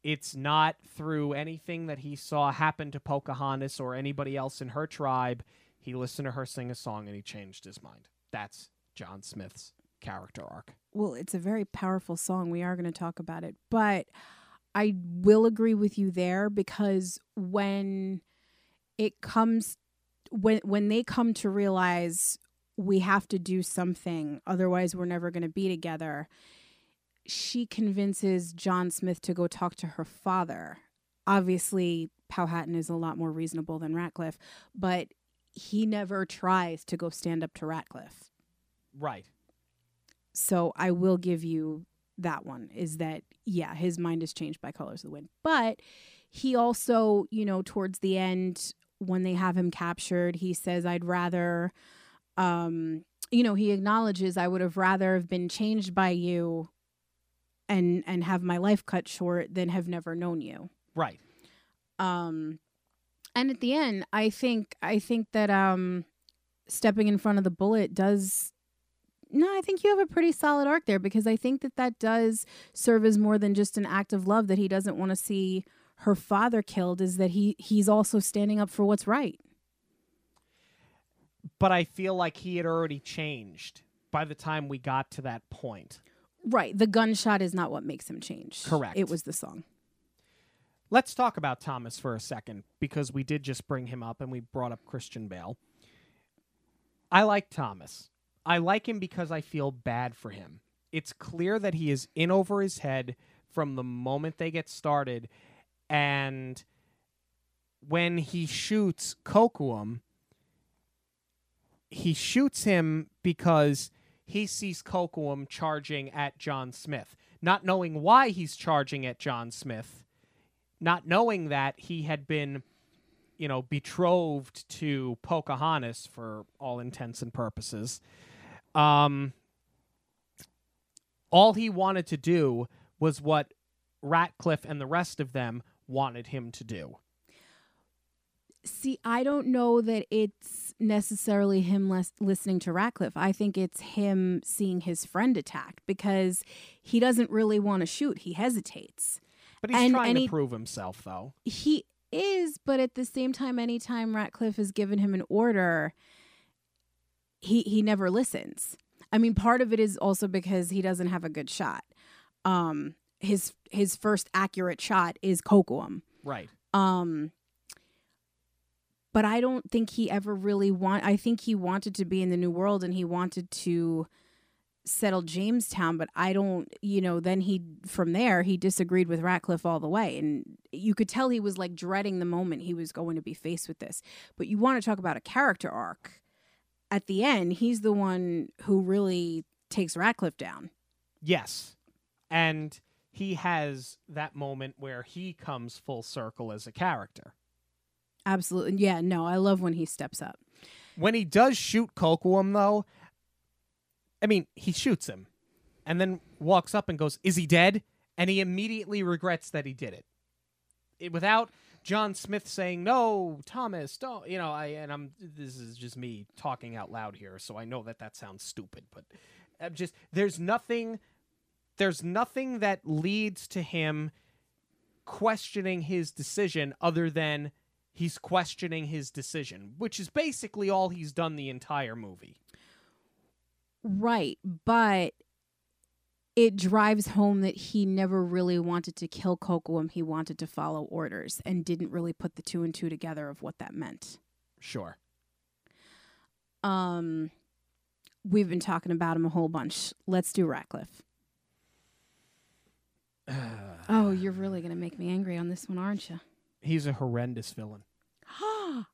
it's not through anything that he saw happen to Pocahontas or anybody else in her tribe. He listened to her sing a song and he changed his mind. That's John Smith's character arc. well it's a very powerful song we are going to talk about it but i will agree with you there because when it comes when when they come to realize we have to do something otherwise we're never going to be together she convinces john smith to go talk to her father obviously powhatan is a lot more reasonable than ratcliffe but he never tries to go stand up to ratcliffe Right. so I will give you that one is that yeah, his mind is changed by Colors of the Wind. But he also, you know, towards the end when they have him captured, he says I'd rather um you know, he acknowledges I would have rather have been changed by you and and have my life cut short than have never known you Right. um and at the end i think i think that um stepping in front of the bullet does no i think you have a pretty solid arc there because i think that that does serve as more than just an act of love that he doesn't want to see her father killed is that he he's also standing up for what's right But I feel like he had already changed by the time we got to that point. Right. The gunshot is not what makes him change. Correct. It was the song. Let's talk about Thomas for a second because we did just bring him up and we brought up Christian Bale. I like Thomas. I like him because I feel bad for him. It's clear that he is in over his head from the moment they get started. And when he shoots Kocoum, he shoots him because he sees Kocoum charging at John Smith, not knowing why he's charging at John Smith, not knowing that he had been, you know, betrothed to Pocahontas for all intents and purposes. Um, all he wanted to do was what Ratcliffe and the rest of them wanted him to do. See, I don't know that it's necessarily him les- listening to Ratcliffe. I think it's him seeing his friend attacked because he doesn't really want to shoot. He hesitates. But he's And- trying and to he- prove himself, though. He is, but at the same time, anytime Ratcliffe has given him an order, he he never listens. I mean, part of it is also because he doesn't have a good shot. Um, his his first accurate shot is Kocoum. Right. Um, but I don't think he ever really want. I think he wanted to be in the New World and he wanted to settle Jamestown. But I don't, you know. Then he from there he disagreed with Ratcliffe all the way, and you could tell he was like dreading the moment he was going to be faced with this. But you want to talk about a character arc. At the end, he's the one who really takes Ratcliffe down. Yes. And he has that moment where he comes full circle as a character. Absolutely, yeah. No, I love when he steps up. When he does shoot Kocoum, though, I mean, he shoots him and then walks up and goes, Is he dead? And he immediately regrets that he did it. it without John Smith saying, No, Thomas, don't, you know, I, and I'm, this is just me talking out loud here, so I know that that sounds stupid, but I'm just, there's nothing, there's nothing that leads to him questioning his decision other than he's questioning his decision, which is basically all he's done the entire movie. Right, but it drives home that he never really wanted to kill Kocoum. He wanted to follow orders and didn't really put the two and two together of what that meant. Sure. Um, we've been talking about him a whole bunch. Let's do Ratcliffe. Oh, you're really gonna make me angry on this one, aren't you? He's a horrendous villain.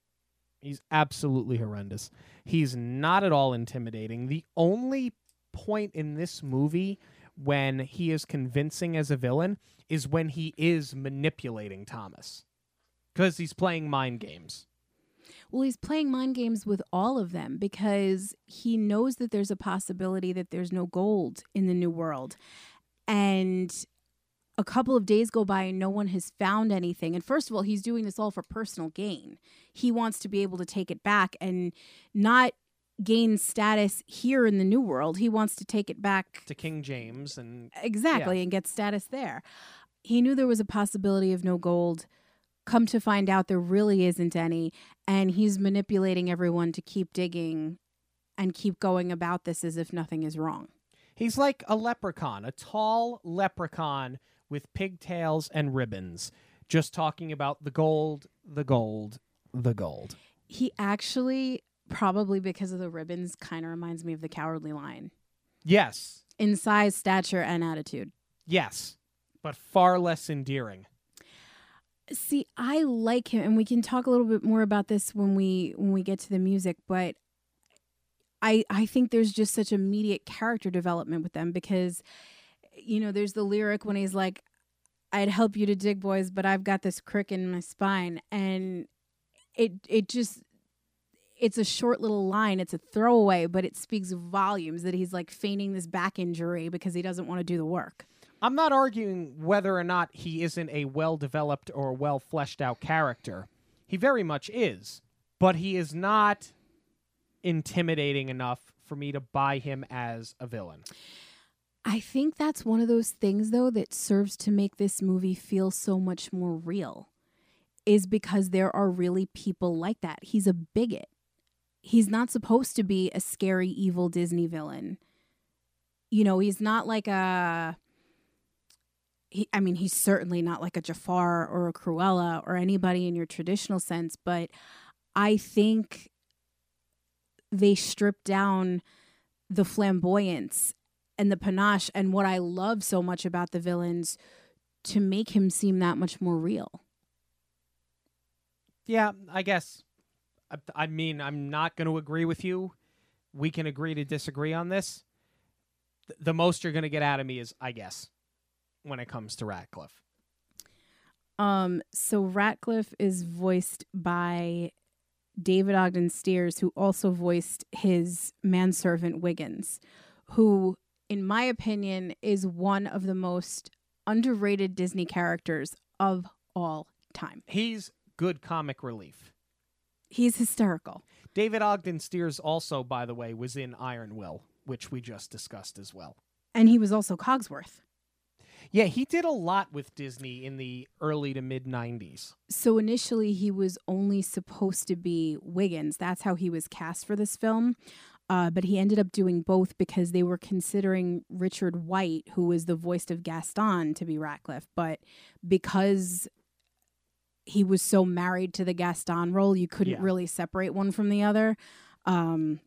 He's absolutely horrendous. He's not at all intimidating. The only point in this movie when he is convincing as a villain is when he is manipulating Thomas. Because he's playing mind games. Well, he's playing mind games with all of them because he knows that there's a possibility that there's no gold in the new world. And a couple of days go by and no one has found anything. And first of all, he's doing this all for personal gain. He wants to be able to take it back and not gain status here in the new world. He wants to take it back To King James and exactly and get status there. He knew there was a possibility of no gold. Come to find out, there really isn't any. And he's manipulating everyone to keep digging and keep going about this as if nothing is wrong. he's like a leprechaun, a tall leprechaun with pigtails and ribbons, just talking about the gold, the gold, the gold. He actually, probably because of the ribbons, kind of reminds me of the cowardly lion Yes. in size, stature, and attitude. Yes. But far less endearing. See, I like him, and we can talk a little bit more about this when we when we get to the music. But I I think there's just such immediate character development with them because, you know, there's the lyric when he's like, "I'd help you to dig, boys, but I've got this crick in my spine," and it it just it's a short little line. It's a throwaway, but it speaks volumes that he's like feigning this back injury because he doesn't want to do the work. I'm not arguing whether or not he isn't a well developed or well fleshed out character. He very much is. But he is not intimidating enough for me to buy him as a villain. I think that's one of those things, though, that serves to make this movie feel so much more real, is because there are really people like that. He's a bigot. he's not supposed to be a scary evil Disney villain. You know, he's not like a he, I mean, he's certainly not like a Jafar or a Cruella or anybody in your traditional sense, but I think they strip down the flamboyance and the panache and what I love so much about the villains to make him seem that much more real. Yeah, I guess. I, I mean, I'm not going to agree with you. We can agree to disagree on this. Th- the most you're going to get out of me is, I guess, when it comes to Ratcliffe. Um, so Ratcliffe is voiced by David Ogden Stiers, who also voiced his manservant Wiggins, who, in my opinion, is one of the most underrated Disney characters of all time. He's good comic relief. He's hysterical. David Ogden Stiers also, by the way, was in Iron Will, which we just discussed as well. And he was also Cogsworth. Yeah, he did a lot with Disney in the early to mid 90s. So initially, he was only supposed to be Wiggins. That's how he was cast for this film. Uh, but he ended up doing both because they were considering Richard White, who was the voice of Gaston, to be Ratcliffe. But because he was so married to the Gaston role, you couldn't Yeah. really separate one from the other. Um,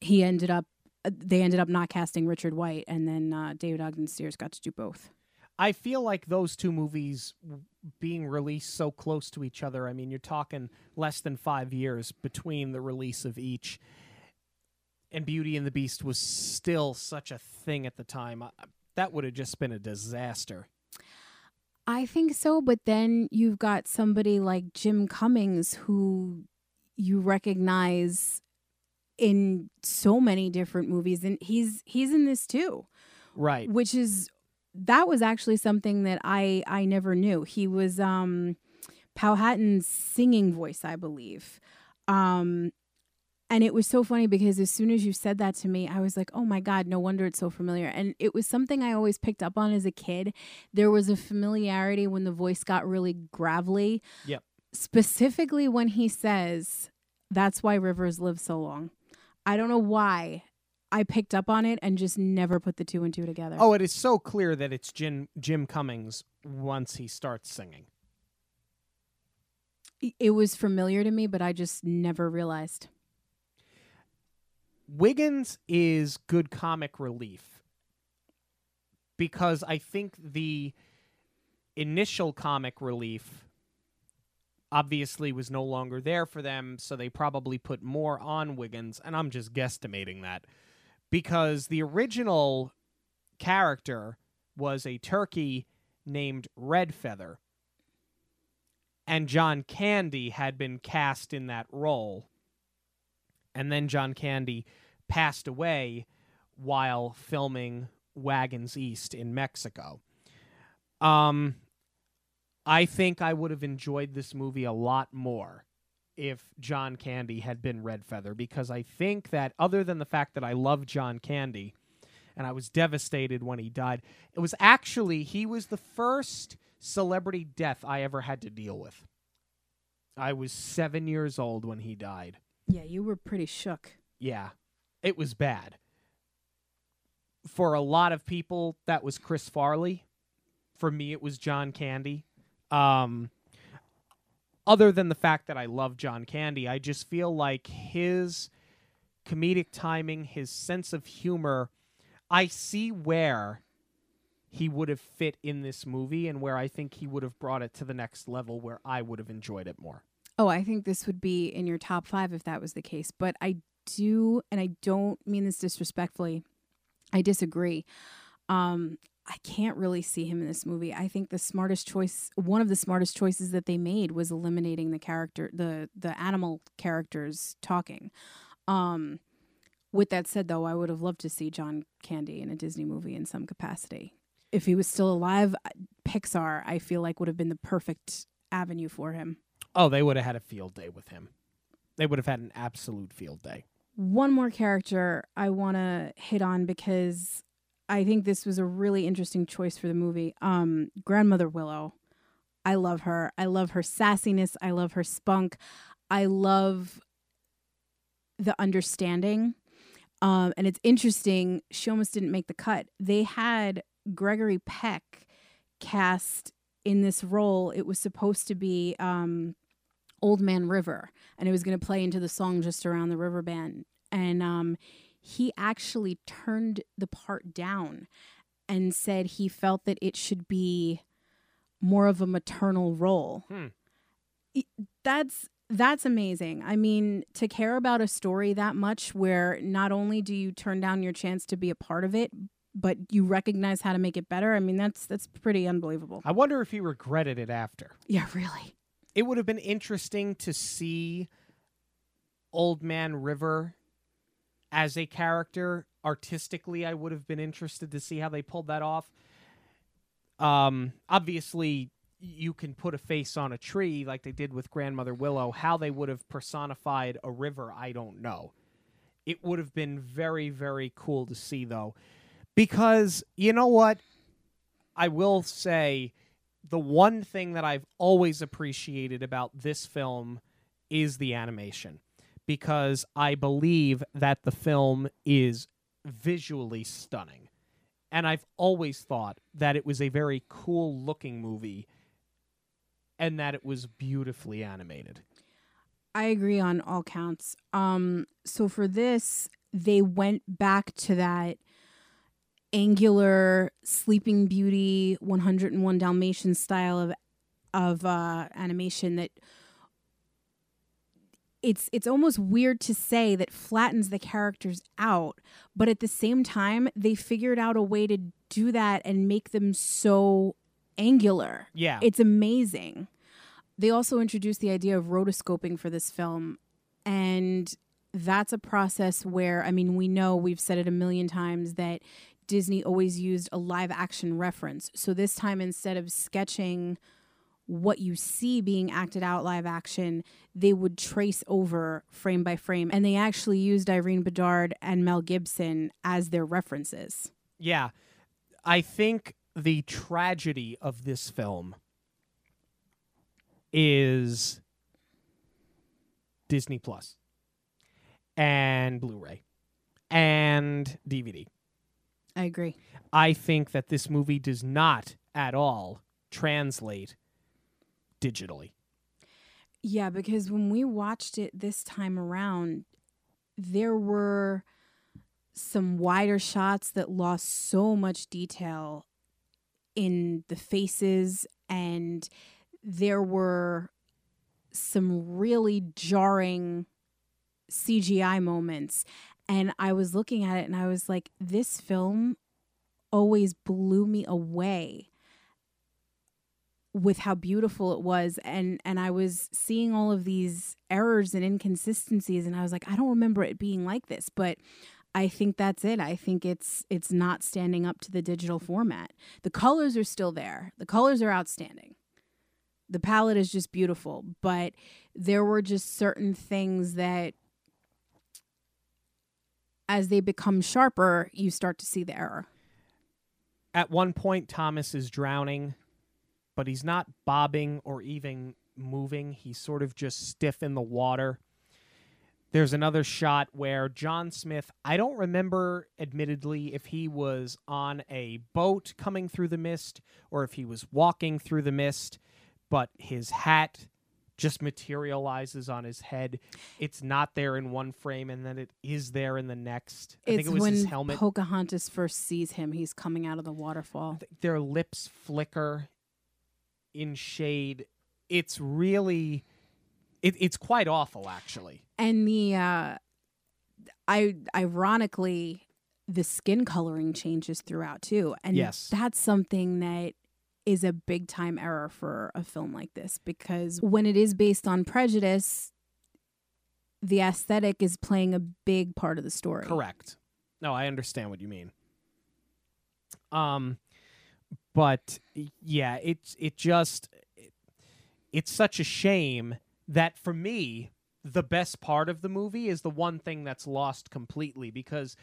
he ended up, they ended up not casting Richard White, and then uh, David Ogden Stiers got to do both. I feel like those two movies being released so close to each other, I mean, you're talking less than five years between the release of each. And Beauty and the Beast was still such a thing at the time. I, that would have just been a disaster. I think so, but then you've got somebody like Jim Cummings who you recognize in so many different movies and he's he's in this too, Right. which is that was actually something that I I never knew. He was um Powhatan's singing voice, I believe. Um and it was so funny because as soon as you said that to me, I was like, "Oh my god, no wonder it's so familiar." And it was something I always picked up on as a kid there was a familiarity when the voice got really gravelly. Yep. Specifically when he says, That's why rivers live so long. I don't know why I picked up on it and just never put the two and two together. Oh, it is so clear that it's Jim, Jim Cummings once he starts singing. It was familiar to me, but I just never realized. Wiggins is good comic relief because I think the initial comic relief obviously was no longer there for them, so they probably put more on Wiggins, and I'm just guesstimating that because the original character was a turkey named Red Feather, and John Candy had been cast in that role. And then John Candy passed away while filming Wagons East in Mexico. Um, I think I would have enjoyed this movie a lot more if John Candy had been Red Feather because I think that other than the fact that I love John Candy and I was devastated when he died, it was actually he was the first celebrity death I ever had to deal with. I was 7 years old when he died. Yeah, you were pretty shook. Yeah, it was bad. For a lot of people, that was Chris Farley. For me, it was John Candy. Um, other than the fact that I love John Candy, I just feel like his comedic timing, his sense of humor, I see where he would have fit in this movie and where I think he would have brought it to the next level where I would have enjoyed it more. Oh, I think this would be in your top five if that was the case. But I do, and I don't mean this disrespectfully, I disagree. Um, I can't really see him in this movie. I think the smartest choice, one of the smartest choices that they made was eliminating the character, the the animal characters talking. Um, with that said, though, I would have loved to see John Candy in a Disney movie in some capacity. If he was still alive, Pixar, I feel like would have been the perfect avenue for him. Oh, they would have had a field day with him. They would have had an absolute field day. One more character I want to hit on because I think this was a really interesting choice for the movie. Um, Grandmother Willow. I love her. I love her sassiness. I love her spunk. I love the understanding. Um, and it's interesting, she almost didn't make the cut. They had Gregory Peck cast in this role. It was supposed to be um, Old Man River, and it was going to play into the song Just Around the River Bend. And um, he actually turned the part down and said he felt that it should be more of a maternal role. Hmm. It- That's that's amazing. I mean, to care about a story that much where not only do you turn down your chance to be a part of it, but you recognize how to make it better. I mean, that's that's pretty unbelievable. I wonder if he regretted it after. Yeah, really. It would have been interesting to see Old Man River as a character. Artistically, I would have been interested to see how they pulled that off. Um, obviously, you can put a face on a tree like they did with Grandmother Willow. How they would have personified a river, I don't know. It would have been very, very cool to see, though. Because, you know what? I will say the one thing that I've always appreciated about this film is the animation. Because I believe that the film is visually stunning. And I've always thought that it was a very cool looking movie and that it was beautifully animated. I agree on all counts. Um, so for this, they went back to that angular Sleeping Beauty 101 Dalmatian style of of uh, animation that it's it's almost weird to say that flattens the characters out, but at the same time, they figured out a way to do that and make them so angular. Yeah. It's amazing. They also introduced the idea of rotoscoping for this film. And that's a process where, I mean, we know we've said it a million times that Disney always used a live action reference. So this time, instead of sketching what you see being acted out live action, they would trace over frame by frame. And they actually used Irene Bedard and Mel Gibson as their references. Yeah. I think the tragedy of this film is Disney Plus and Blu-ray and DVD. I agree. I think that this movie does not at all translate digitally. Yeah, because when we watched it this time around, there were some wider shots that lost so much detail in the faces, and there were some really jarring CGI moments. And I was looking at it and I was like, this film always blew me away with how beautiful it was and and I was seeing all of these errors and inconsistencies and I was like I don't remember it being like this but I think that's it. I think it's it's not standing up to the digital format. The colors are still there. The colors are outstanding. The palette is just beautiful, but there were just certain things that as they become sharper, you start to see the error. At one point Thomas is drowning, but he's not bobbing or even moving. He's sort of just stiff in the water. There's another shot where John Smith, I don't remember admittedly if he was on a boat coming through the mist or if he was walking through the mist, but his hat just materializes on his head. It's not there in one frame and then it is there in the next. I it's think it was his helmet. Pocahontas first sees him. He's coming out of the waterfall. th- their lips flicker in shade. It's really it, it's quite awful actually. And the uh I ironically the skin coloring changes throughout too. And Yes. that's something that is a big time error for a film like this because when it is based on prejudice, the aesthetic is playing a big part of the story. Correct. No, I understand what you mean. Um but yeah, it's it just it, it's such a shame that for me the best part of the movie is the one thing that's lost completely because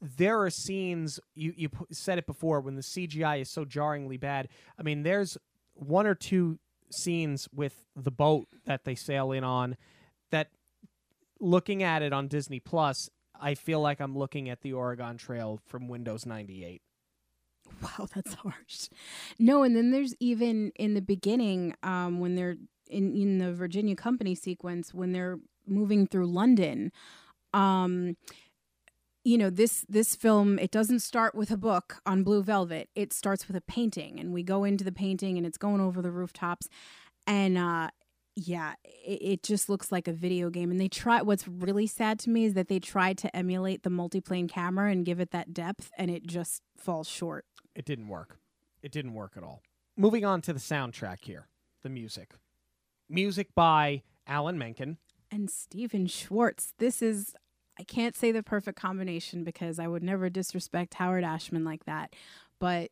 there are scenes you you said it before when the CGI is so jarringly bad. I mean, there's one or two scenes with the boat that they sail in on that looking at it on Disney Plus, I feel like I'm looking at the Oregon Trail from Windows 98. Wow, that's harsh. No, and then there's even in the beginning, um, when they're in in the Virginia Company sequence, when they're moving through London, um, you know this this film it doesn't start with a book on blue velvet it starts with a painting and we go into the painting and it's going over the rooftops and uh yeah it, it just looks like a video game and they try what's really sad to me is that they tried to emulate the multiplane camera and give it that depth and it just falls short It didn't work. It didn't work at all. Moving on to the soundtrack here, the music. Music by Alan Menken. and Stephen Schwartz. This is I can't say the perfect combination because I would never disrespect Howard Ashman like that, but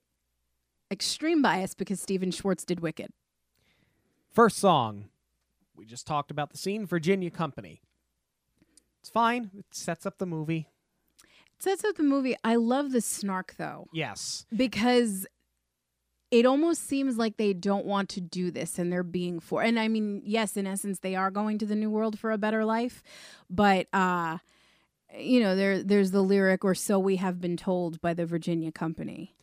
extreme bias because Stephen Schwartz did Wicked. First song. We just talked about the scene, Virginia Company. It's fine. It sets up the movie. It sets up the movie. I love the snark though Yes. because it almost seems like they don't want to do this and they're being for and I mean yes in essence they are going to the new world for a better life but uh you know there there's the lyric or so we have been told by the Virginia company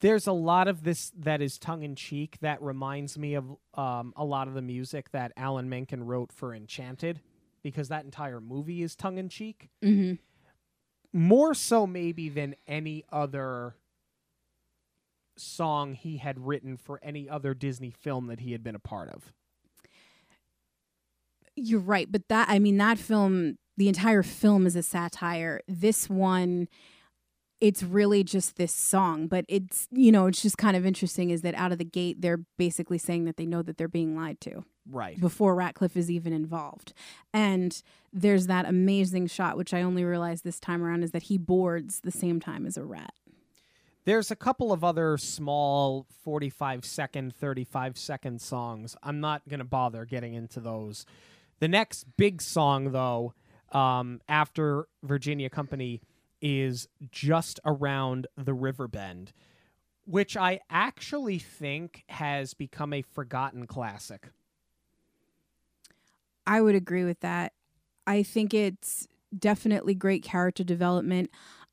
There's a lot of this that is tongue in cheek that reminds me of um, a lot of the music that Alan Menken wrote for Enchanted, because that entire movie is tongue in cheek. mhm More so, maybe, than any other song he had written for any other Disney film that he had been a part of. You're right, but that I mean that film, the entire film is a satire. This one it's really just this song, but it's you know, it's just kind of interesting is that out of the gate they're basically saying that they know that they're being lied to Right. before Ratcliffe is even involved. And there's that amazing shot which I only realized this time around is that he boards the same time as a rat. There's a couple of other small 45 second, 35 second songs. I'm not going to bother getting into those. The next big song, though, um, after Virginia Company, is Just Around the River Bend, which I actually think has become a forgotten classic. I would agree with that. I think it's definitely great character development.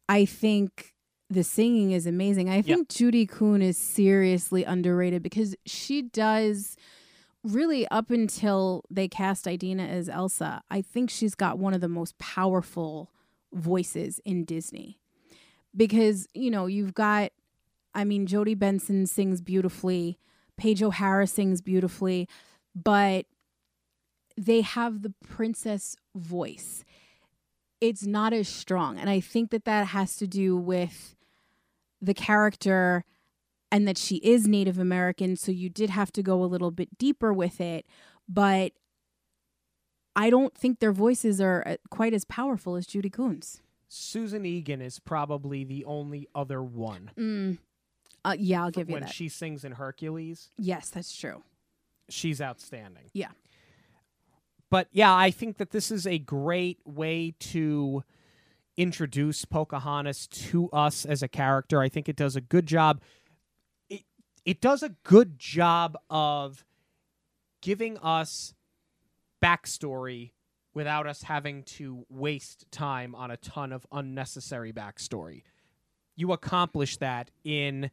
I think the singing is amazing. I think Judy Kuhn is seriously underrated because she does really up until they cast Idina as Elsa, I think she's got one of the most powerful voices in Disney. Because, you know, you've got I mean Jodi Benson sings beautifully, Paige O'Hara sings beautifully, but they have the princess voice. It's not as strong. And I think that that has to do with the character and that she is Native American. So you did have to go a little bit deeper with it. But I don't think their voices are uh, quite as powerful as Judy Kuhn's. Susan Egan is probably the only other one. Mm. Uh, yeah, I'll give you when that. When she sings in Hercules. yes, that's true. she's outstanding. Yeah. But yeah, I think that this is a great way to introduce Pocahontas to us as a character. I think it does a good job. It does a good job of giving us backstory without us having to waste time on a ton of unnecessary backstory. You accomplish that in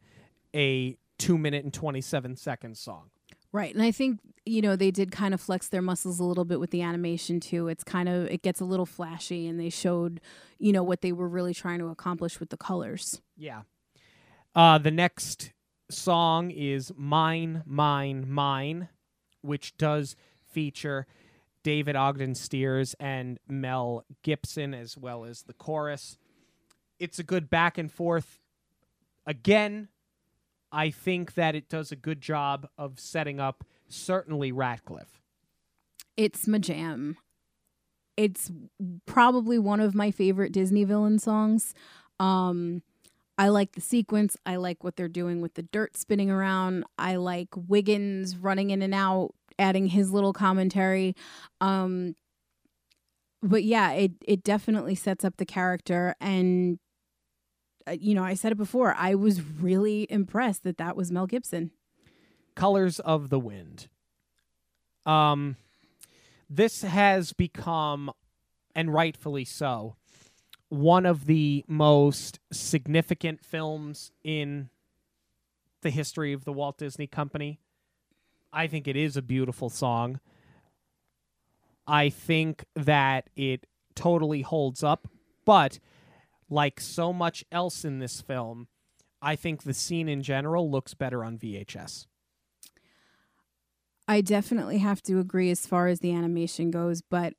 a two minute and 27 second song. Right. And I think, you know, they did kind of flex their muscles a little bit with the animation too. It's kind of it gets a little flashy and they showed, you know, what they were really trying to accomplish with the colors. Yeah. Uh, the next song is Mine, Mine, Mine, which does feature David Ogden Stiers and Mel Gibson as well as the chorus. It's a good back and forth. Again, I think that it does a good job of setting up certainly Ratcliffe. It's my jam. It's probably one of my favorite Disney villain songs. Um I like the sequence. I like what they're doing with the dirt spinning around. I like Wiggins running in and out, adding his little commentary. Um but yeah, it it definitely sets up the character and uh, you know, I said it before. I was really impressed that that was Mel Gibson. Colors of the Wind. Um, this has become and rightfully so. One of the most significant films in the history of the Walt Disney Company. I think it is a beautiful song. I think that it totally holds up, but like so much else in this film, I think the scene in general looks better on VHS. I definitely have to agree as far as the animation goes, but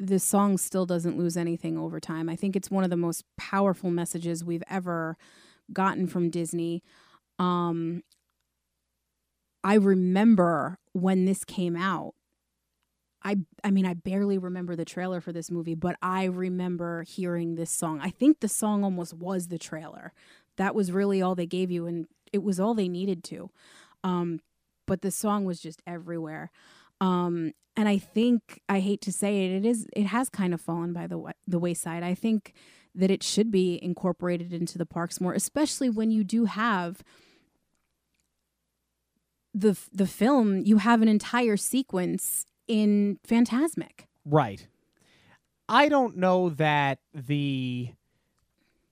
the song still doesn't lose anything over time. I think it's one of the most powerful messages we've ever gotten from Disney. Um, I remember when this came out. I I mean I barely remember the trailer for this movie, but I remember hearing this song. I think the song almost was the trailer. That was really all they gave you and it was all they needed to. Um, but the song was just everywhere. Um, and I think I hate to say it, it is it has kind of fallen by the the wayside. I think that it should be incorporated into the parks more, especially when you do have the the film. You have an entire sequence in Fantasmic. Right. I don't know that the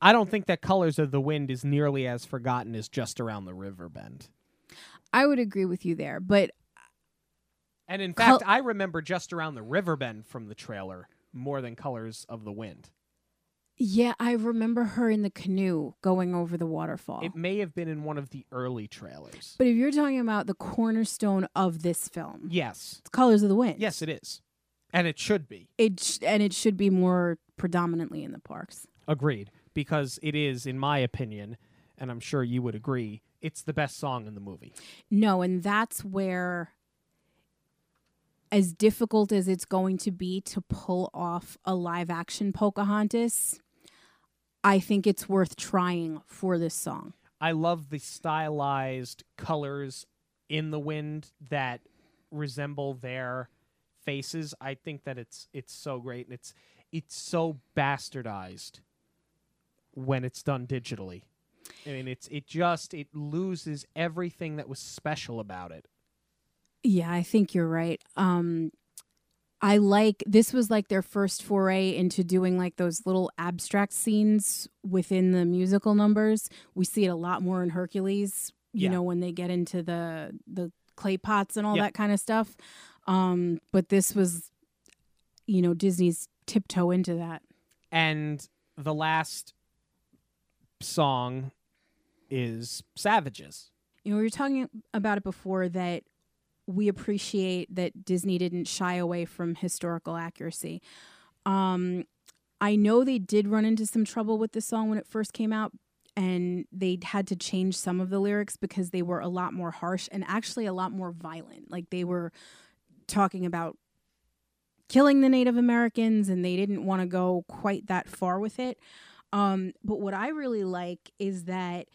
I don't think that Colors of the Wind is nearly as forgotten as just around the river bend. I would agree with you there, but And in Col- fact, I remember just around the river bend from the trailer more than Colors of the Wind. yeah, I remember her in the canoe going over the waterfall. It may have been in one of the early trailers. but if you're talking about the cornerstone of this film, yes. it's Colors of the Wind. Yes, it is. And it should be. it sh- and it should be more predominantly in the parks. Agreed. Because it is, in my opinion, and I'm sure you would agree, it's the best song in the movie. No, and that's where as difficult as it's going to be to pull off a live action Pocahontas, I think it's worth trying for this song. I love the stylized colors in the wind that resemble their faces. I think that it's it's so great and it's it's so bastardized when it's done digitally. I mean it's it just it loses everything that was special about it. Yeah, I think you're right. Um I like this was like their first foray into doing like those little abstract scenes within the musical numbers. We see it a lot more in Hercules, you Yeah. know, when they get into the the clay pots and all Yep. that kind of stuff. Um but this was you know, Disney's tiptoe into that. And the last song is Savages. You know, we were talking about it before that we appreciate that Disney didn't shy away from historical accuracy. Um, I know they did run into some trouble with the song when it first came out, and they had to change some of the lyrics because they were a lot more harsh and actually a lot more violent. Like they were talking about killing the Native Americans, and they didn't want to go quite that far with it. Um, but what I really like is that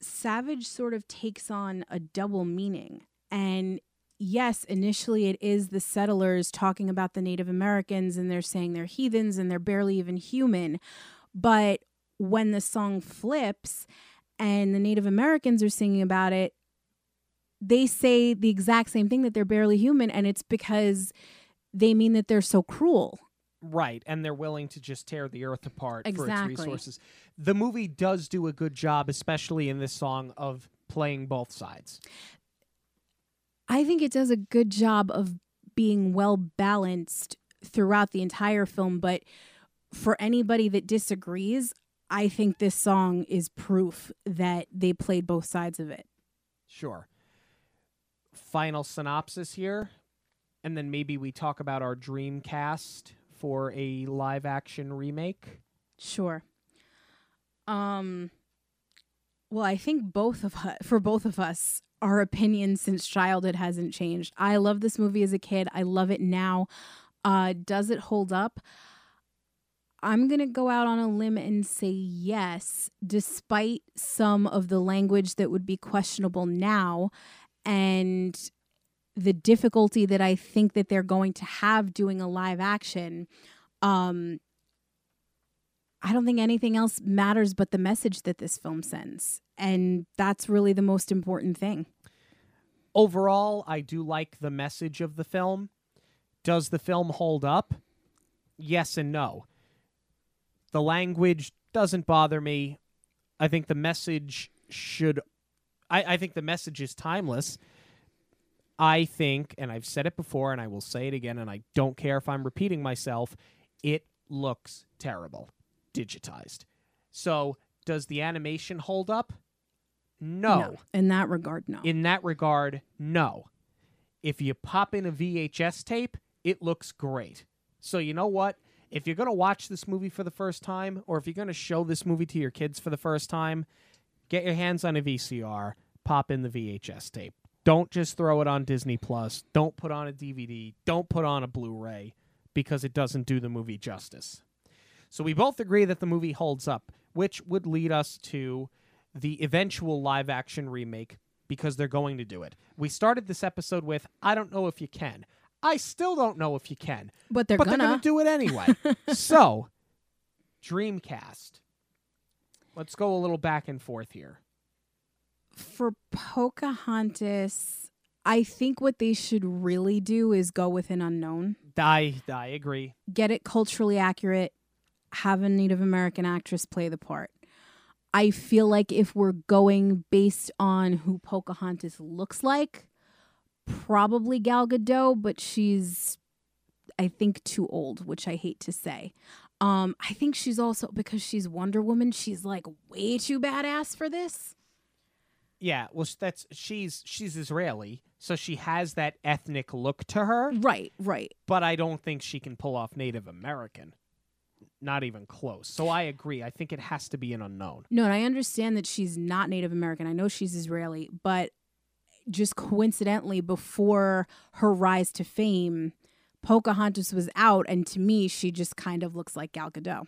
savage sort of takes on a double meaning. And yes, initially it is the settlers talking about the Native Americans and they're saying they're heathens and they're barely even human. But when the song flips and the Native Americans are singing about it, they say the exact same thing that they're barely human. And it's because they mean that they're so cruel. Right, and they're willing to just tear the earth apart for its resources. The movie does do a good job, especially in this song, of playing both sides. I think it does a good job of being well balanced throughout the entire film. But for anybody that disagrees, I think this song is proof that they played both sides of it. Sure. Final synopsis here, and then maybe we talk about our dream cast for a live action remake. Sure. Um well, I think both of us for both of us our opinion since childhood hasn't changed. I love this movie as a kid. I love it now. Uh does it hold up? I'm going to go out on a limb and say yes, despite some of the language that would be questionable now and the difficulty that I think that they're going to have doing a live action. Um, I don't think anything else matters but the message that this film sends. And that's really the most important thing. Overall, I do like the message of the film. Does the film hold up? yes and no. The language doesn't bother me. I think the message should. I, I think the message is timeless. I think, and I've said it before and I will say it again, and I don't care if I'm repeating myself, it looks terrible, digitized. So, does the animation hold up? No. In that regard, no. In that regard, no. If you pop in a VHS tape, it looks great. So, you know what? If you're going to watch this movie for the first time, or if you're going to show this movie to your kids for the first time, get your hands on a VCR, pop in the VHS tape. Don't just throw it on Disney Plus. Don't put on a DVD. Don't put on a Blu ray because it doesn't do the movie justice. So we both agree that the movie holds up, which would lead us to the eventual live action remake because they're going to do it. We started this episode with I don't know if you can. I still don't know if you can, but they're but gonna. they're going to do it anyway. so, Dreamcast. Let's go a little back and forth here. For Pocahontas, I think what they should really do is go with an unknown. I I agree. Get it culturally accurate. Have a Native American actress play the part. I feel like if we're going based on who Pocahontas looks like, probably Gal Gadot, but she's, I think, too old, which I hate to say. Um, I think she's also because she's Wonder Woman. She's like way too badass for this. Yeah, well, that's she's she's Israeli, so she has that ethnic look to her. Right, right. But I don't think she can pull off Native American. Not even close. So I agree. I think it has to be an unknown. No, and I understand that she's not Native American. I know she's Israeli, but just coincidentally, before her rise to fame, Pocahontas was out, and to me, she just kind of looks like Gal Gadot.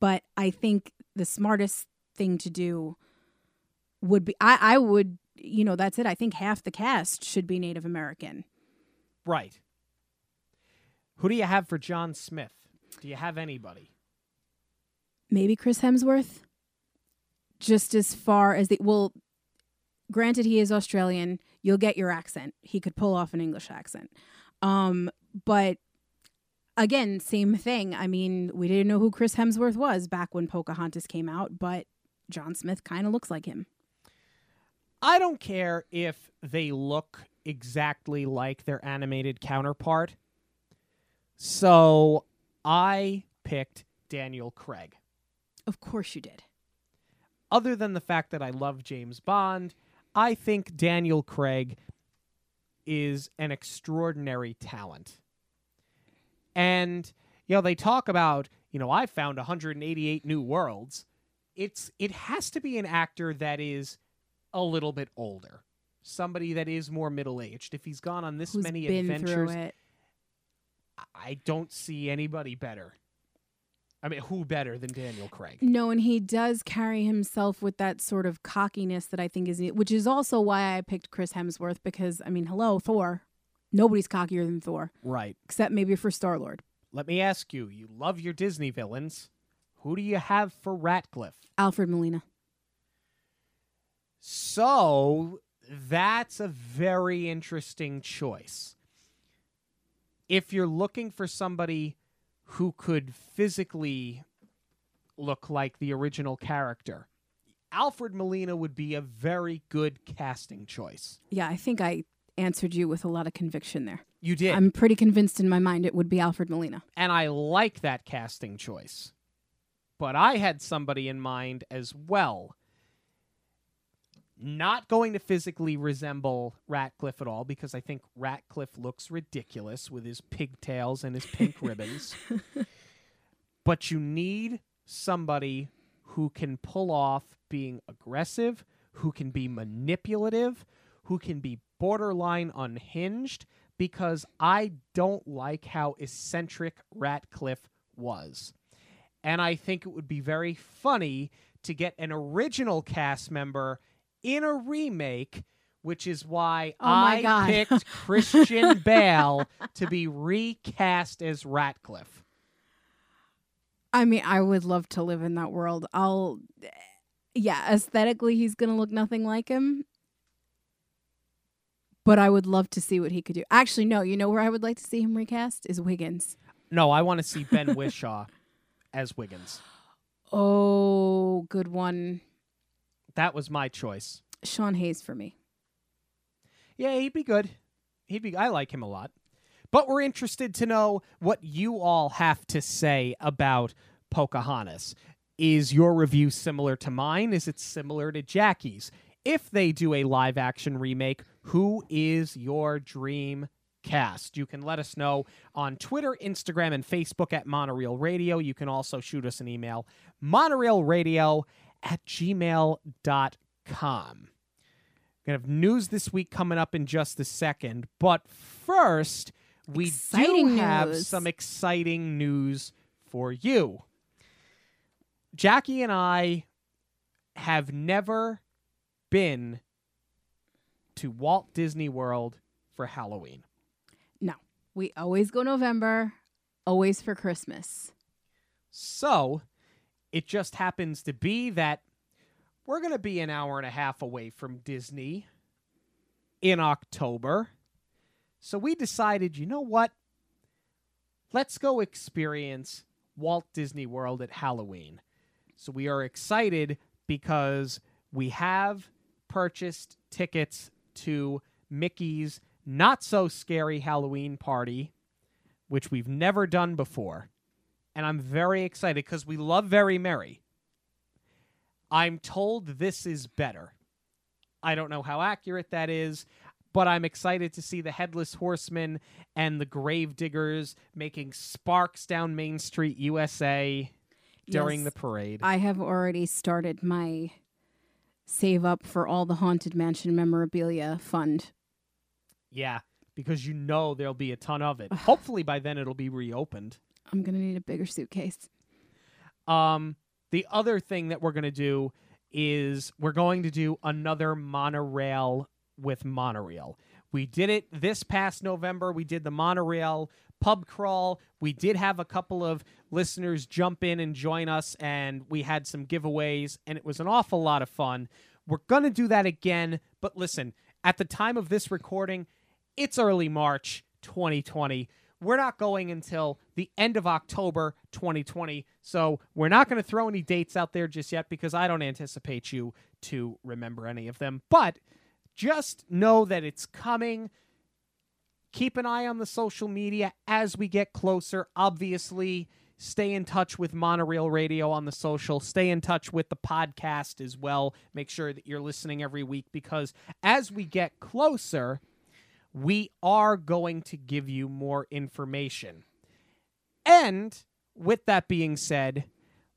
But I think the smartest thing to do would be I, I would you know that's it i think half the cast should be native american Right. Who do you have for John Smith? Do you have anybody? maybe chris hemsworth? Just as far as the well granted he is australian. You'll get your accent. He could pull off an english accent. Um but again same thing. I mean we didn't know who chris hemsworth was back when pocahontas came out but john smith kind of looks like him. I don't care if they look exactly like their animated counterpart. So I picked Daniel Craig. of course you did Other than the fact that I love James Bond, I think Daniel Craig is an extraordinary talent. And you know, they talk about, you know, I found 188 new worlds. It's it has to be an actor that is a little bit older. Somebody that is more middle-aged. If he's gone on this who's many adventures, I don't see anybody better. I mean, who better than Daniel Craig? No, and he does carry himself with that sort of cockiness that I think is, which is also why I picked Chris Hemsworth because I mean, hello, Thor. Nobody's cockier than Thor, Right. except maybe for Star Lord. Let me ask you, you love your Disney villains. Who do you have for Ratcliffe? Alfred Molina. So that's a very interesting choice. If you're looking for somebody who could physically look like the original character, Alfred Molina would be a very good casting choice. Yeah, I think I answered you with a lot of conviction there. You did. I'm pretty convinced in my mind it would be Alfred Molina. and I like that casting choice. But I had somebody in mind as well. Not going to physically resemble Ratcliffe at all because I think Ratcliffe looks ridiculous with his pigtails and his pink ribbons. But you need somebody who can pull off being aggressive, who can be manipulative, who can be borderline unhinged because I don't like how eccentric Ratcliffe was. And I think it would be very funny to get an original cast member in a remake, which is why Oh I God. picked Christian Bale to be recast as Ratcliffe. I mean, I would love to live in that world. I'll, yeah, aesthetically, he's going to look nothing like him. But I would love to see what he could do. Actually, no, you know where I would like to see him recast is Wiggins. No, I want to see Ben Whishaw as Wiggins. Oh, good one. That was my choice. Sean Hayes for me. Yeah, he'd be good. He'd be. I like him a lot. But we're interested to know what you all have to say about Pocahontas. Is your review similar to mine? Is it similar to Jackie's? If they do a live action remake, who is your dream cast? You can let us know on Twitter, Instagram, and Facebook at Monorail Radio. You can also shoot us an email, monorailradio at gmail.com. Gonna have news this week coming up in just a second, but first we Exciting do have news. some exciting news for you. Jackie and I have never been to Walt Disney World for Halloween. No, we always go November, always for Christmas. So it just happens to be that we're going to be an hour and a half away from Disney in October. So we decided, you know what? Let's go experience Walt Disney World at Halloween. So we are excited because we have purchased tickets to Mickey's not so scary Halloween party, which we've never done before and I'm very excited because we love Very Merry. I'm told this is better. I don't know how accurate that is, but I'm excited to see the Headless Horseman and the Grave Diggers making sparks down Main Street, USA during Yes. the parade. I have already started my save up for all the Haunted Mansion memorabilia fund. yeah, because you know there'll be a ton of it. Hopefully by then it'll be reopened. I'm going to need a bigger suitcase. Um, the other thing that we're going to do is we're going to do another monorail with monorail. We did it this past November. We did the monorail pub crawl. We did have a couple of listeners jump in and join us, and we had some giveaways, and it was an awful lot of fun. We're going to do that again, but listen, at the time of this recording, it's early March 2020. We're not going until the end of October 2020. So we're not going to throw any dates out there just yet because I don't anticipate you to remember any of them. But just know that it's coming. Keep an eye on the social media as we get closer. Obviously, stay in touch with Monorail Radio on the social. Stay in touch with the podcast as well. Make sure that you're listening every week because as we get closer, we are going to give you more information. And with that being said,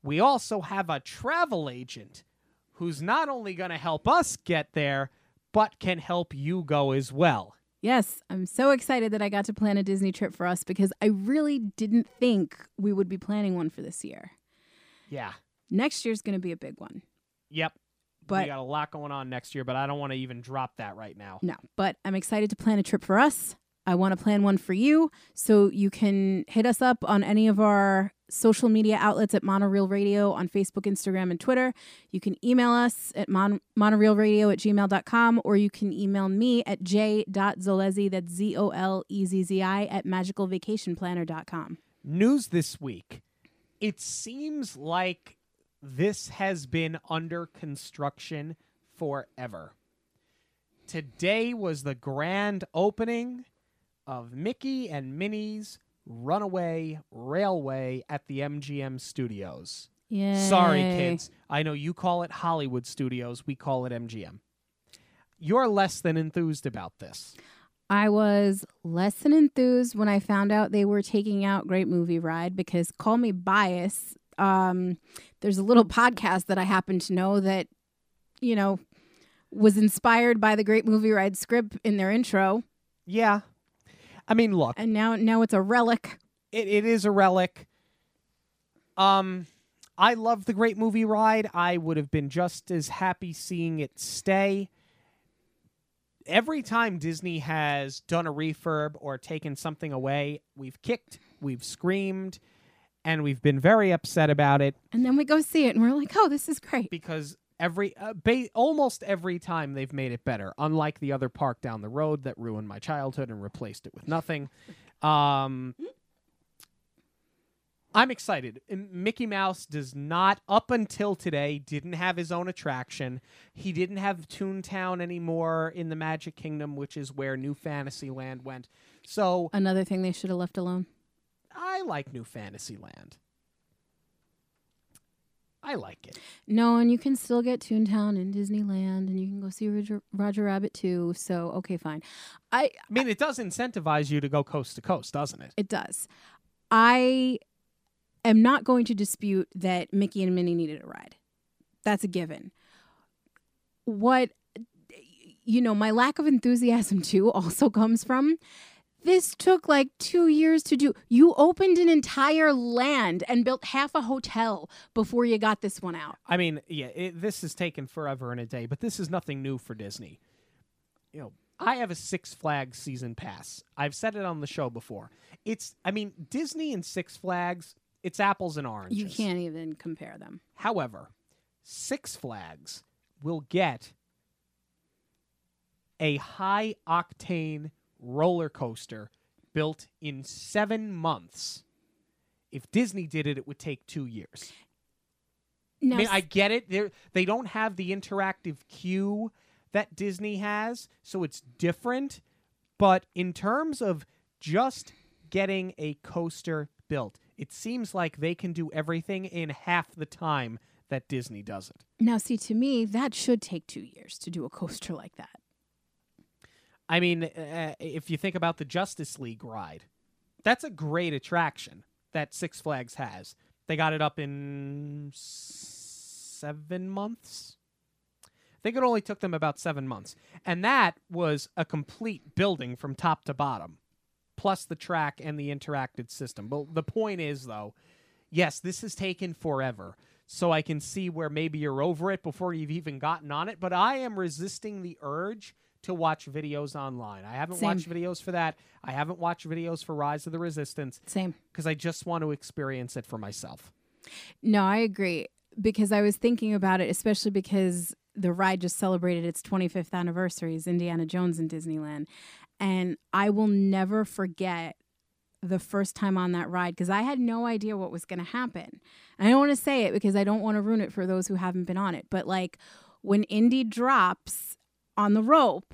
we also have a travel agent who's not only going to help us get there, but can help you go as well. Yes, I'm so excited that I got to plan a Disney trip for us because I really didn't think we would be planning one for this year. Yeah. Next year's going to be a big one. Yep. But we got a lot going on next year, but I don't want to even drop that right now. No, but I'm excited to plan a trip for us. I want to plan one for you. So you can hit us up on any of our social media outlets at Monorail Radio on Facebook, Instagram, and Twitter. You can email us at mon- monorailradio at gmail.com or you can email me at j.zolezzi, that's Z O L E Z Z I, at magicalvacationplanner.com. News this week. It seems like this has been under construction forever. Today was the grand opening of Mickey and Minnie's Runaway Railway at the MGM Studios. Yeah. Sorry, kids. I know you call it Hollywood Studios. We call it MGM. You're less than enthused about this. I was less than enthused when I found out they were taking out Great Movie Ride because call me bias. Um, there's a little podcast that I happen to know that, you know, was inspired by the Great Movie Ride script in their intro, Yeah. I mean, look, and now now it's a relic. it, it is a relic. Um, I love the great movie ride. I would have been just as happy seeing it stay. Every time Disney has done a refurb or taken something away, we've kicked, we've screamed, and we've been very upset about it And then we go see it, and we're like, "Oh, this is great." because every uh, ba- almost every time they've made it better. Unlike the other park down the road that ruined my childhood and replaced it with nothing. Um, I'm excited. M- Mickey Mouse does not, up until today, didn't have his own attraction. He didn't have Toontown anymore in the Magic Kingdom, which is where New Fantasyland went. So Another thing they should have left alone. I like New Fantasyland. I like it. No, and you can still get Toontown in Disneyland, and you can go see Roger, Roger Rabbit too. So okay, fine. I I mean, it does incentivize you to go coast to coast, doesn't it? it does. I am not going to dispute that Mickey and Minnie needed a ride. That's a given. What you know, my lack of enthusiasm too also comes from this took like two years to do. You opened an entire land and built half a hotel before you got this one out. I mean, yeah, it, this has taken forever and a day, but this is nothing new for Disney. You know, I have a Six Flags season pass. I've said it on the show before. It's, I mean, Disney and Six Flags, it's apples and oranges. You can't even compare them. However, Six Flags will get a high octane roller coaster built in seven months. If Disney did it, it would take two years. Now, I mean, I get it. They they don't have the interactive queue that Disney has, so it's different. But in terms of just getting a coaster built, it seems like they can do everything in half the time that Disney does it. now, see, to me, that should take two years to do a coaster like that. I mean, uh, if you think about the Justice League ride, that's a great attraction that Six Flags has. They got it up in seven months. I think it only took them about seven months. And that was a complete building from top to bottom, plus the track and the interacted system. But the point is, though, yes, this has taken forever. So I can see where maybe you're over it before you've even gotten on it. But I am resisting the urge to watch videos online. I haven't Same. watched videos for that. I haven't watched videos for Rise of the Resistance Same. because I just want to experience it for myself. No, I agree because I was thinking about it, especially because the ride just celebrated its 25th anniversary as Indiana Jones in Disneyland. And I will never forget the first time on that ride because I had no idea what was going to happen. And I don't want to say it because I don't want to ruin it for those who haven't been on it. But like when Indy drops on the rope,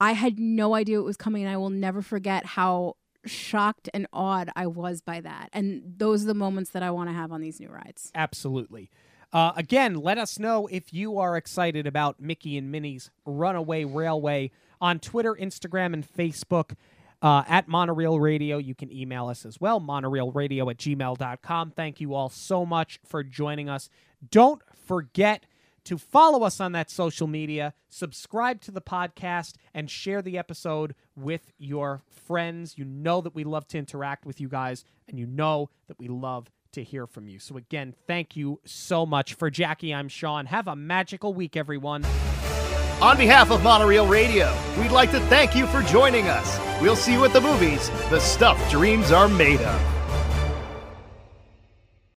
I had no idea it was coming. And I will never forget how shocked and awed I was by that. And those are the moments that I want to have on these new rides. Absolutely. Uh, again, let us know if you are excited about Mickey and Minnie's Runaway Railway on Twitter, Instagram, and Facebook. Uh, at Monorail Radio. You can email us as well, monorailradio at gmail.com. Thank you all so much for joining us. Don't forget to follow us on that social media, subscribe to the podcast, and share the episode with your friends. You know that we love to interact with you guys, and you know that we love to hear from you. So, again, thank you so much. For Jackie, I'm Sean. Have a magical week, everyone. On behalf of Monorail Radio, we'd like to thank you for joining us. We'll see you at the movies, the stuff dreams are made of.